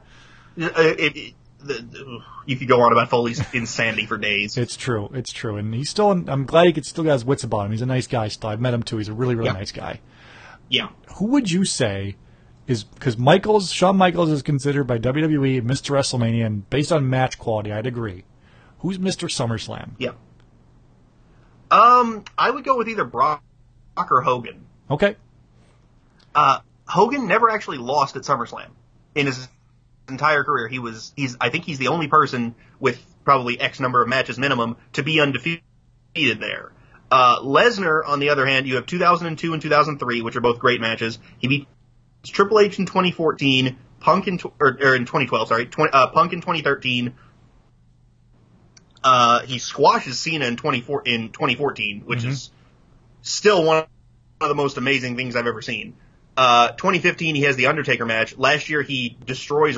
Uh, it- it- the- you could go on about Foley's insanity for days.
it's true, it's true, and he's still. I'm glad he could still got his wits about him. He's a nice guy. Still, I've met him too. He's a really, really
Yeah.
nice guy.
Yeah.
Who would you say is because Michaels, Shawn Michaels is considered by WWE Mr. WrestleMania, and based on match quality, I'd agree. Who's Mr. SummerSlam?
Yeah. Um, I would go with either Brock or Hogan.
Okay,
Uh, Hogan never actually lost at SummerSlam in his entire career. He was he's I think he's the only person with probably X number of matches minimum to be undefeated there. Uh, Lesnar, on the other hand, you have 2002 and 2003, which are both great matches. He beat Triple H in 2014, Punk in tw- or, or in 2012, sorry, 20, uh, Punk in 2013. Uh, he squashes Cena in 24 in 2014, which is still one of the most amazing things I've ever seen. Uh, 2015, he has the Undertaker match. Last year, he destroys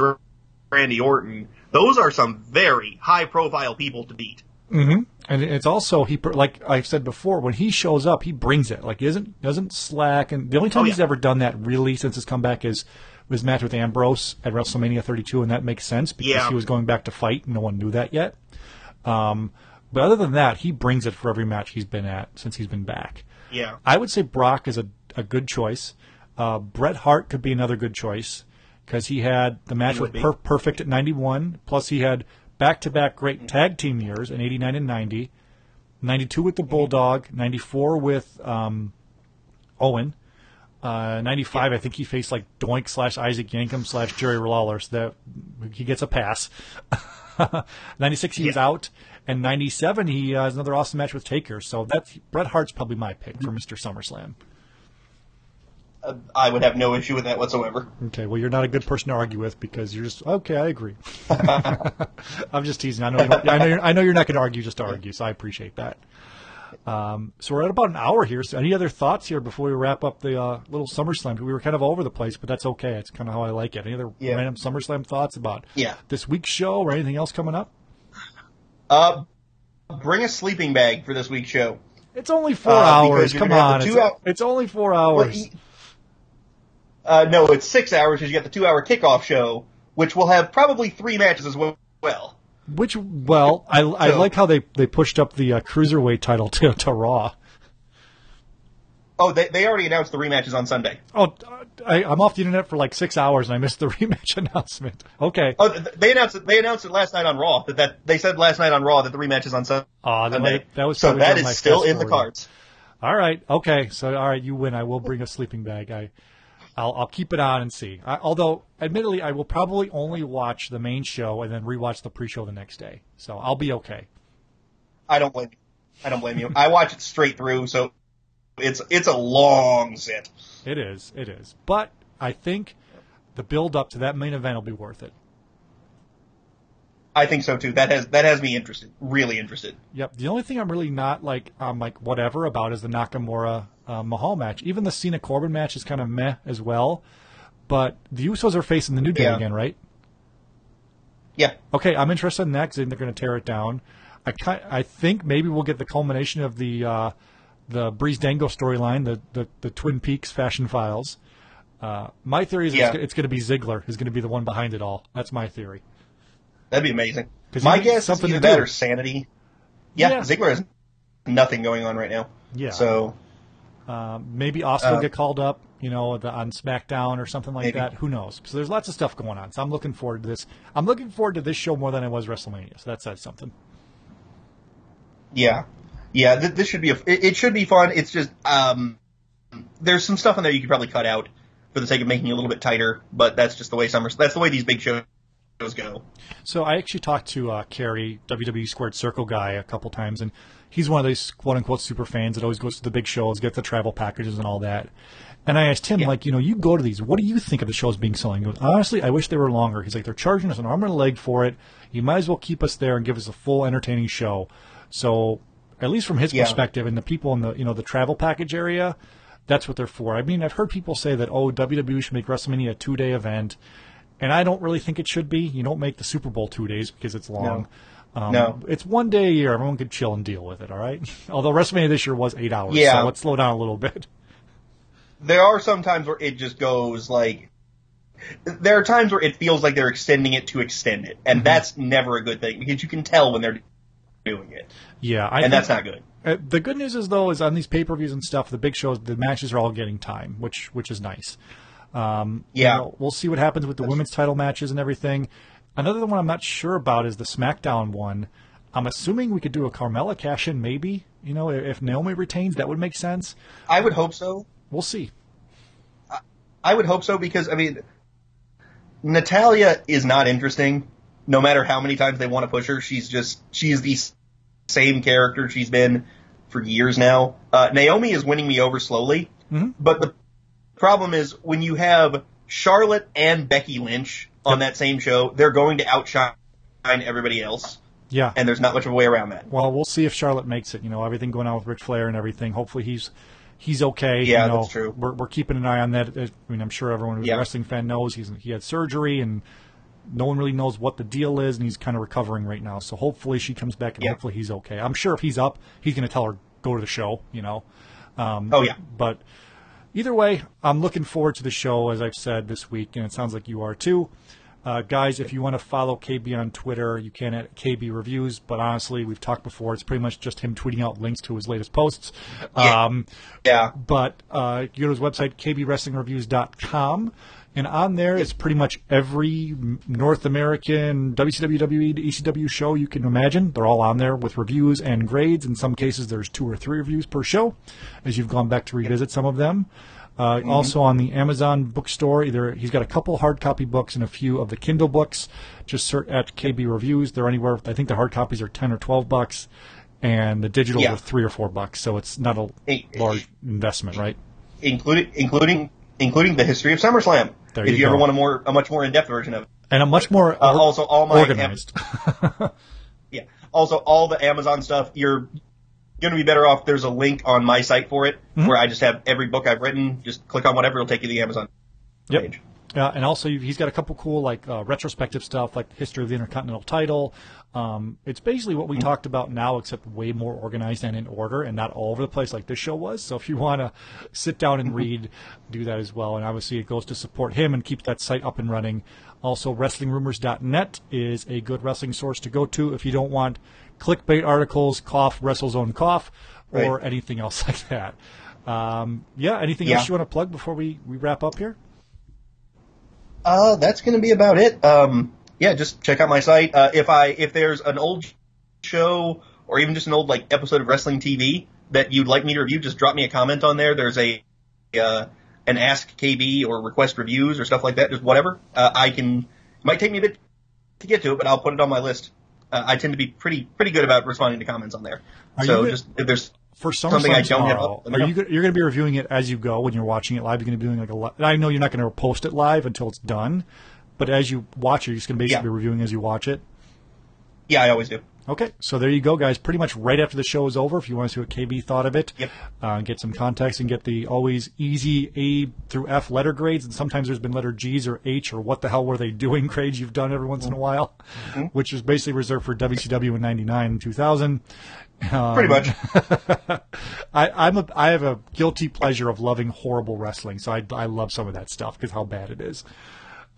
Randy Orton. Those are some very high profile people to beat.
Mm-hmm. And it's also he like I've said before when he shows up he brings it like he isn't doesn't slack and the only time
Oh,
he's ever done that really since his comeback is his match with Ambrose at WrestleMania 32 and that makes sense because
Yeah.
he was going back to fight and no one knew that yet. Um, but other than that he brings it for every match he's been at since he's been back.
Yeah.
I would say Brock is a, a good choice. Uh, Bret Hart could be another good choice because he had the match with per- Perfect at 91, plus he had back to back great tag team years in 89 and 90, 92 with the Bulldog, 94 with um, Owen. Uh, 95, I think he faced like Doink slash Isaac Yankem slash Jerry Lawler, so that he gets a pass. 96, he was
Yeah.
out. And 97, he uh, has another awesome match with Taker. So that's Bret Hart's probably my pick for Mr. SummerSlam.
Uh, I would have no issue with that whatsoever.
Okay, well, you're not a good person to argue with because you're just okay. I agree. I'm just teasing. I know. I know. You're, I know you're not going to argue just to argue. So I appreciate that. Um, so we're at about an hour here. So any other thoughts here before we wrap up the uh, little SummerSlam? We were kind of all over the place, but that's okay. It's kind of how I like it. Any other
Yeah.
random SummerSlam thoughts about
Yeah.
this week's show or anything else coming up?
Uh, bring a sleeping bag for this week's show.
It's only four
Uh,
hours. Come on, it's,
hour-
it's only four
Well,
hours.
e- uh, no, it's six hours because you got the two hour kickoff show, which will have probably three matches as well.
Which, well, I, I
So-
like how they, they pushed up the uh, cruiserweight title to, to Raw.
Oh, they, they already announced the rematches on Sunday.
Oh, I, I'm off the internet for like six hours and I missed the rematch announcement. Okay.
Oh, they announced it. They announced it last night on Raw. That, that they said last night on Raw that the rematch is on Sun-
Aw, that
Sunday.
might- that was
so that is still in the cards.
All right. Okay. So, all right, you win. I will bring a sleeping bag. I, I'll, I'll keep it on and see. I, although, admittedly, I will probably only watch the main show and then rewatch the pre-show the next day. So I'll be okay.
I don't blame you. I don't blame you. I watch it straight through, so it's it's a long sit.
It is. It is. But I think the build up to that main event will be worth it.
I think so too. That has that has me interested, really interested.
Yep. The only thing I'm really not like, I'm like whatever about is the Nakamura uh, Mahal match. Even the Cena Corbin match is kind of meh as well. But the Usos are facing the New Day
Yeah.
again, right?
Yeah.
Okay, I'm interested in that because they're going to tear it down. I I think maybe we'll get the culmination of the uh, the Breezango storyline, the, the the Twin Peaks Fashion Files. Uh, my theory is
Yeah.
it's, it's going to be Ziggler is going to be the one behind it all. That's my theory.
That'd be amazing. My guess is
something
either
to
that
do.
or Sanity. Yeah,
Yeah.
Ziggler has nothing going on right now.
Yeah.
So
Um, maybe Austin will
Uh,
get called up, you know, the, on SmackDown or something like
Maybe.
that. Who knows? So there's lots of stuff going on. So I'm looking forward to this. I'm looking forward to this show more than I was WrestleMania. So that says something.
yeah, yeah, th- this should be a, it, it should be fun. It's just um, there's some stuff in there you could probably cut out for the sake of making it a little bit tighter. But that's just the way summer. That's the way these big shows go.
So I actually talked to uh, Kerry, WWE Squared Circle guy, a couple times, and he's one of those quote unquote super fans that always goes to the big shows, gets the travel packages and all that. And I asked him,
Yeah.
like, you know, you go to these, what do you think of the shows being selling? He goes, honestly, I wish they were longer. He's like, they're charging us an arm and a leg for it. You might as well keep us there and give us a full entertaining show. So, at least from his
Yeah.
perspective, and the people in the you know the travel package area, that's what they're for. I mean, I've heard people say that oh, WWE should make WrestleMania a two day event, and I don't really think it should be. You don't make the Super Bowl two days because it's long. Um,
No.
it's one day a year. Everyone could chill and deal with it. All right. Although WrestleMania this year was eight hours,
Yeah.
so let's slow down a little bit.
There are some times where it just goes like. There are times where it feels like they're extending it to extend it,
Mm-hmm.
and that's never a good thing because you can tell when they're doing it,
Yeah, I
and that's not good.
Uh, the good news is though is on these pay per views and stuff, the big shows, the matches are all getting time, which which is nice. Um, you
Yeah.
know, we'll see what happens with the women's title matches and everything. Another one I'm not sure about is the SmackDown one. I'm assuming we could do a Carmella cash in, maybe. You know, if Naomi retains, that would make sense.
I would hope so.
We'll see.
I would hope so because I mean, Natalya is not interesting. No matter how many times they want to push her, she's just she's the same character she's been for years now. Uh, Naomi is winning me over slowly, but the problem is when you have Charlotte and Becky Lynch on that same show, they're going to outshine everybody else,
Yeah.
and there's not much of a way around that.
Well, we'll see if Charlotte makes it. You know, everything going on with Ric Flair and everything. Hopefully, he's he's okay.
Yeah,
you know,
that's true.
We're, we're keeping an eye on that. I mean, I'm sure everyone who's
Yeah.
a wrestling fan knows he's he had surgery and no one really knows what the deal is, and he's kind of recovering right now. So hopefully, she comes back and
Yeah.
hopefully he's okay. I'm sure if he's up, he's going to tell her go to the show. You know. Um,
Oh yeah,
but either way, I'm looking forward to the show, as I've said this week, and it sounds like you are too. Uh, guys, if you want to follow KB on Twitter, you can at KB Reviews. But honestly, we've talked before; it's pretty much just him tweeting out links to his latest posts.
Yeah.
Um,
yeah.
but uh, you go to his website, kbwrestlingreviews.com, and on there is pretty much every North American WCW, WWE, ECW show you can imagine. They're all on there with reviews and grades. In some cases, there's two or three reviews per show, as you've gone back to revisit some of them. Uh, Also on the Amazon bookstore, either he's got a couple hard copy books and a few of the Kindle books. Just search at KB Reviews. They're anywhere. I think the hard copies are ten or twelve bucks, and the digital
Yeah.
are three or four bucks. So it's not a large investment, right?
including including including the history of SummerSlam.
There
if
you
you, ever want a more a much more in depth version of it.
And a much more
Uh, also, all my
organized.
Yeah. Also, all the Amazon stuff, you're going to be better off. There's a link on my site for it
Mm-hmm.
where I just have every book I've written. Just click on whatever, it'll take you to the Amazon
Yep.
page.
Yeah, and also he's got a couple cool like uh, retrospective stuff, like the history of the Intercontinental Title. Um, it's basically what we talked about now, except way more organized and in order, and not all over the place like this show was. So if you want to sit down and read, do that as well. And obviously, it goes to support him and keep that site up and running. Also, WrestlingRumors.net is a good wrestling source to go to if you don't want clickbait articles, cough, WrestleZone cough, or
Right.
anything else like that. Um, yeah, anything
Yeah.
else you want to plug before we, we wrap up here?
Uh, that's going to be about it. Um, yeah, just check out my site. Uh, if I if there's an old show or even just an old like episode of wrestling TV that you'd like me to review, just drop me a comment on there. There's a uh, an ask KB or request reviews or stuff like that. Just whatever. Uh, I can. It might take me a bit to get to it, but I'll put it on my list. Uh, I tend to be pretty pretty good about responding to comments on there.
Are
so just if there's
for
Something I don't
tomorrow,
me
are you you're going to be reviewing it as you go when you're watching it live? You're going to be doing like a. Li- I know you're not going to post it live until it's done, but as you watch it, you're just going to basically
Yeah.
be reviewing as you watch it.
yeah, I always do.
Okay, so there you go, guys. Pretty much right after the show is over, if you want to see what KB thought of it,
Yep.
uh, get some context and get the always easy A through F letter grades. And sometimes there's been letter G's or H or what the hell were they doing grades you've done every once in a while, which is basically reserved for WCW in '99 and 2000.
Pretty much.
I, I'm a I have a guilty pleasure of loving horrible wrestling, so I I love some of that stuff because how bad it is.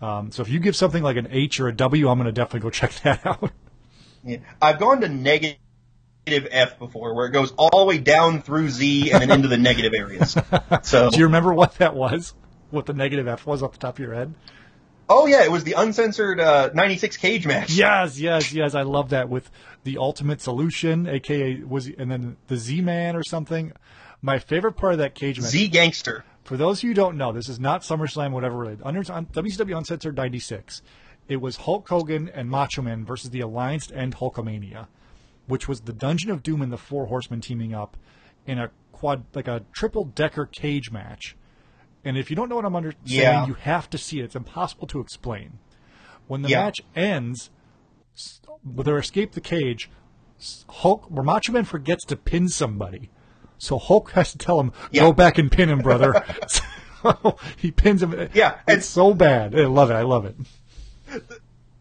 Um, so if you give something like an H or a W, I'm going to definitely go check that out.
Yeah. I've gone to negative F before, where it goes all the way down through Z and then into the negative areas. So,
Do you remember what that was? What the negative F was off the top of your head?
oh yeah, it was the uncensored uh, '96 cage match.
Yes, yes, yes. I love that with the Ultimate Solution, aka was and then the Z Man or something. My favorite part of that cage match.
Z Gangster.
For those of you who don't know, this is not SummerSlam, whatever related. Under on WCW Uncensored '96, it was Hulk Hogan and Macho Man versus the Alliance to end Hulkamania, which was the Dungeon of Doom and the Four Horsemen teaming up in a quad, like a triple decker cage match. And if you don't know what I'm under
Yeah.
saying, you have to see it. It's impossible to explain. When the
Yeah.
match ends, with their escape the cage, Hulk, where Macho Man forgets to pin somebody. So Hulk has to tell him,
Yeah.
go back and pin him, brother. so he pins him.
Yeah, and-
It's so bad. I love it. I love it.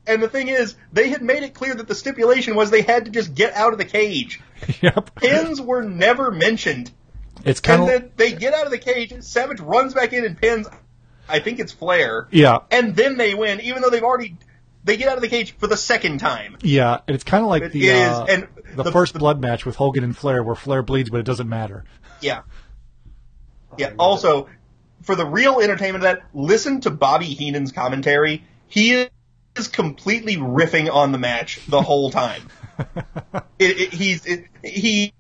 And the thing is, they had made it clear that the stipulation was they had to just get out of the cage.
yep.
Pins were never mentioned.
It's kind
And
of,
then they get out of the cage, Savage runs back in and pins, I think it's Flair.
yeah.
And then they win, even though they've already, they get out of the cage for the second time.
Yeah. And it's kind of like
It
the,
is,
uh,
and
the,
the-
first
the-
blood match with Hogan and Flair where Flair bleeds, but it doesn't matter.
Yeah. Yeah. Also, for the real entertainment of that, listen to Bobby Heenan's commentary. He is completely riffing on the match the whole time. it, it, he's it, he.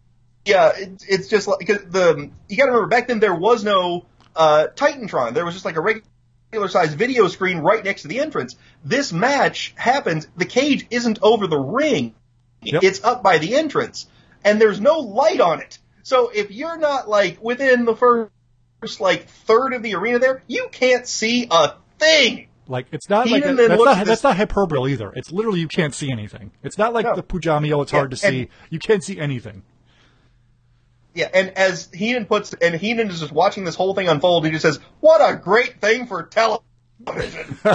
Yeah, it, it's just like the you got to remember back then there was no uh, Titantron. There was just like a regular sized video screen right next to the entrance. This match happens. The cage isn't over the ring.
Yep.
It's up by the entrance, and there's no light on it. So if you're not like within the first like third of the arena there, you can't see a thing.
Like it's not like a, that's not
at
that's not hyperbole either. It's literally you can't see anything. It's not like
No.
the Pujamio. It's
Yeah,
hard to see.
and-
you can't see anything.
Yeah, and as Heenan puts, and Heenan is just watching this whole thing unfold, he just says, "What a great thing for television."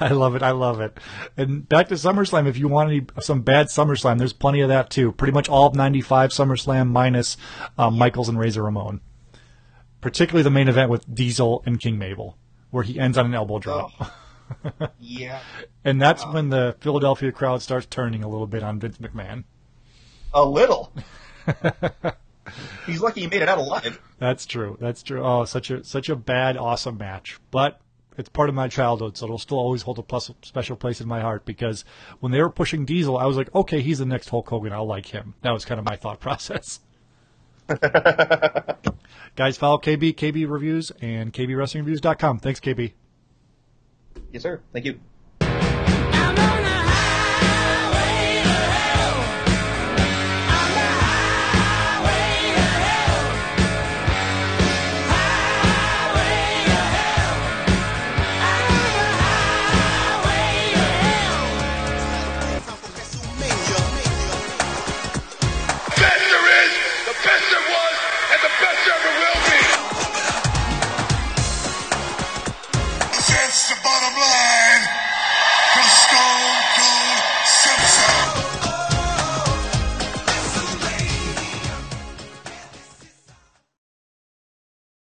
I love it. I love it. And back to SummerSlam. If you want any, some bad SummerSlam, there's plenty of that too. Pretty much all of '95 SummerSlam minus um, Michaels and Razor Ramon. Particularly the main event with Diesel and King Mabel, where he ends on an elbow drop. Oh.
yeah,
And that's when the Philadelphia crowd starts turning a little bit on Vince McMahon.
a little. He's lucky he made it out alive.
That's true. That's true. Oh, such a such a bad, awesome match. But it's part of my childhood, so it'll still always hold a plus, special place in my heart because when they were pushing Diesel, I was like, okay, he's the next Hulk Hogan. I'll like him. That was kind of my thought process. Guys, follow KB, KB Reviews, and KBWrestlingReviews.com. Thanks, KB.
Yes, sir. Thank you.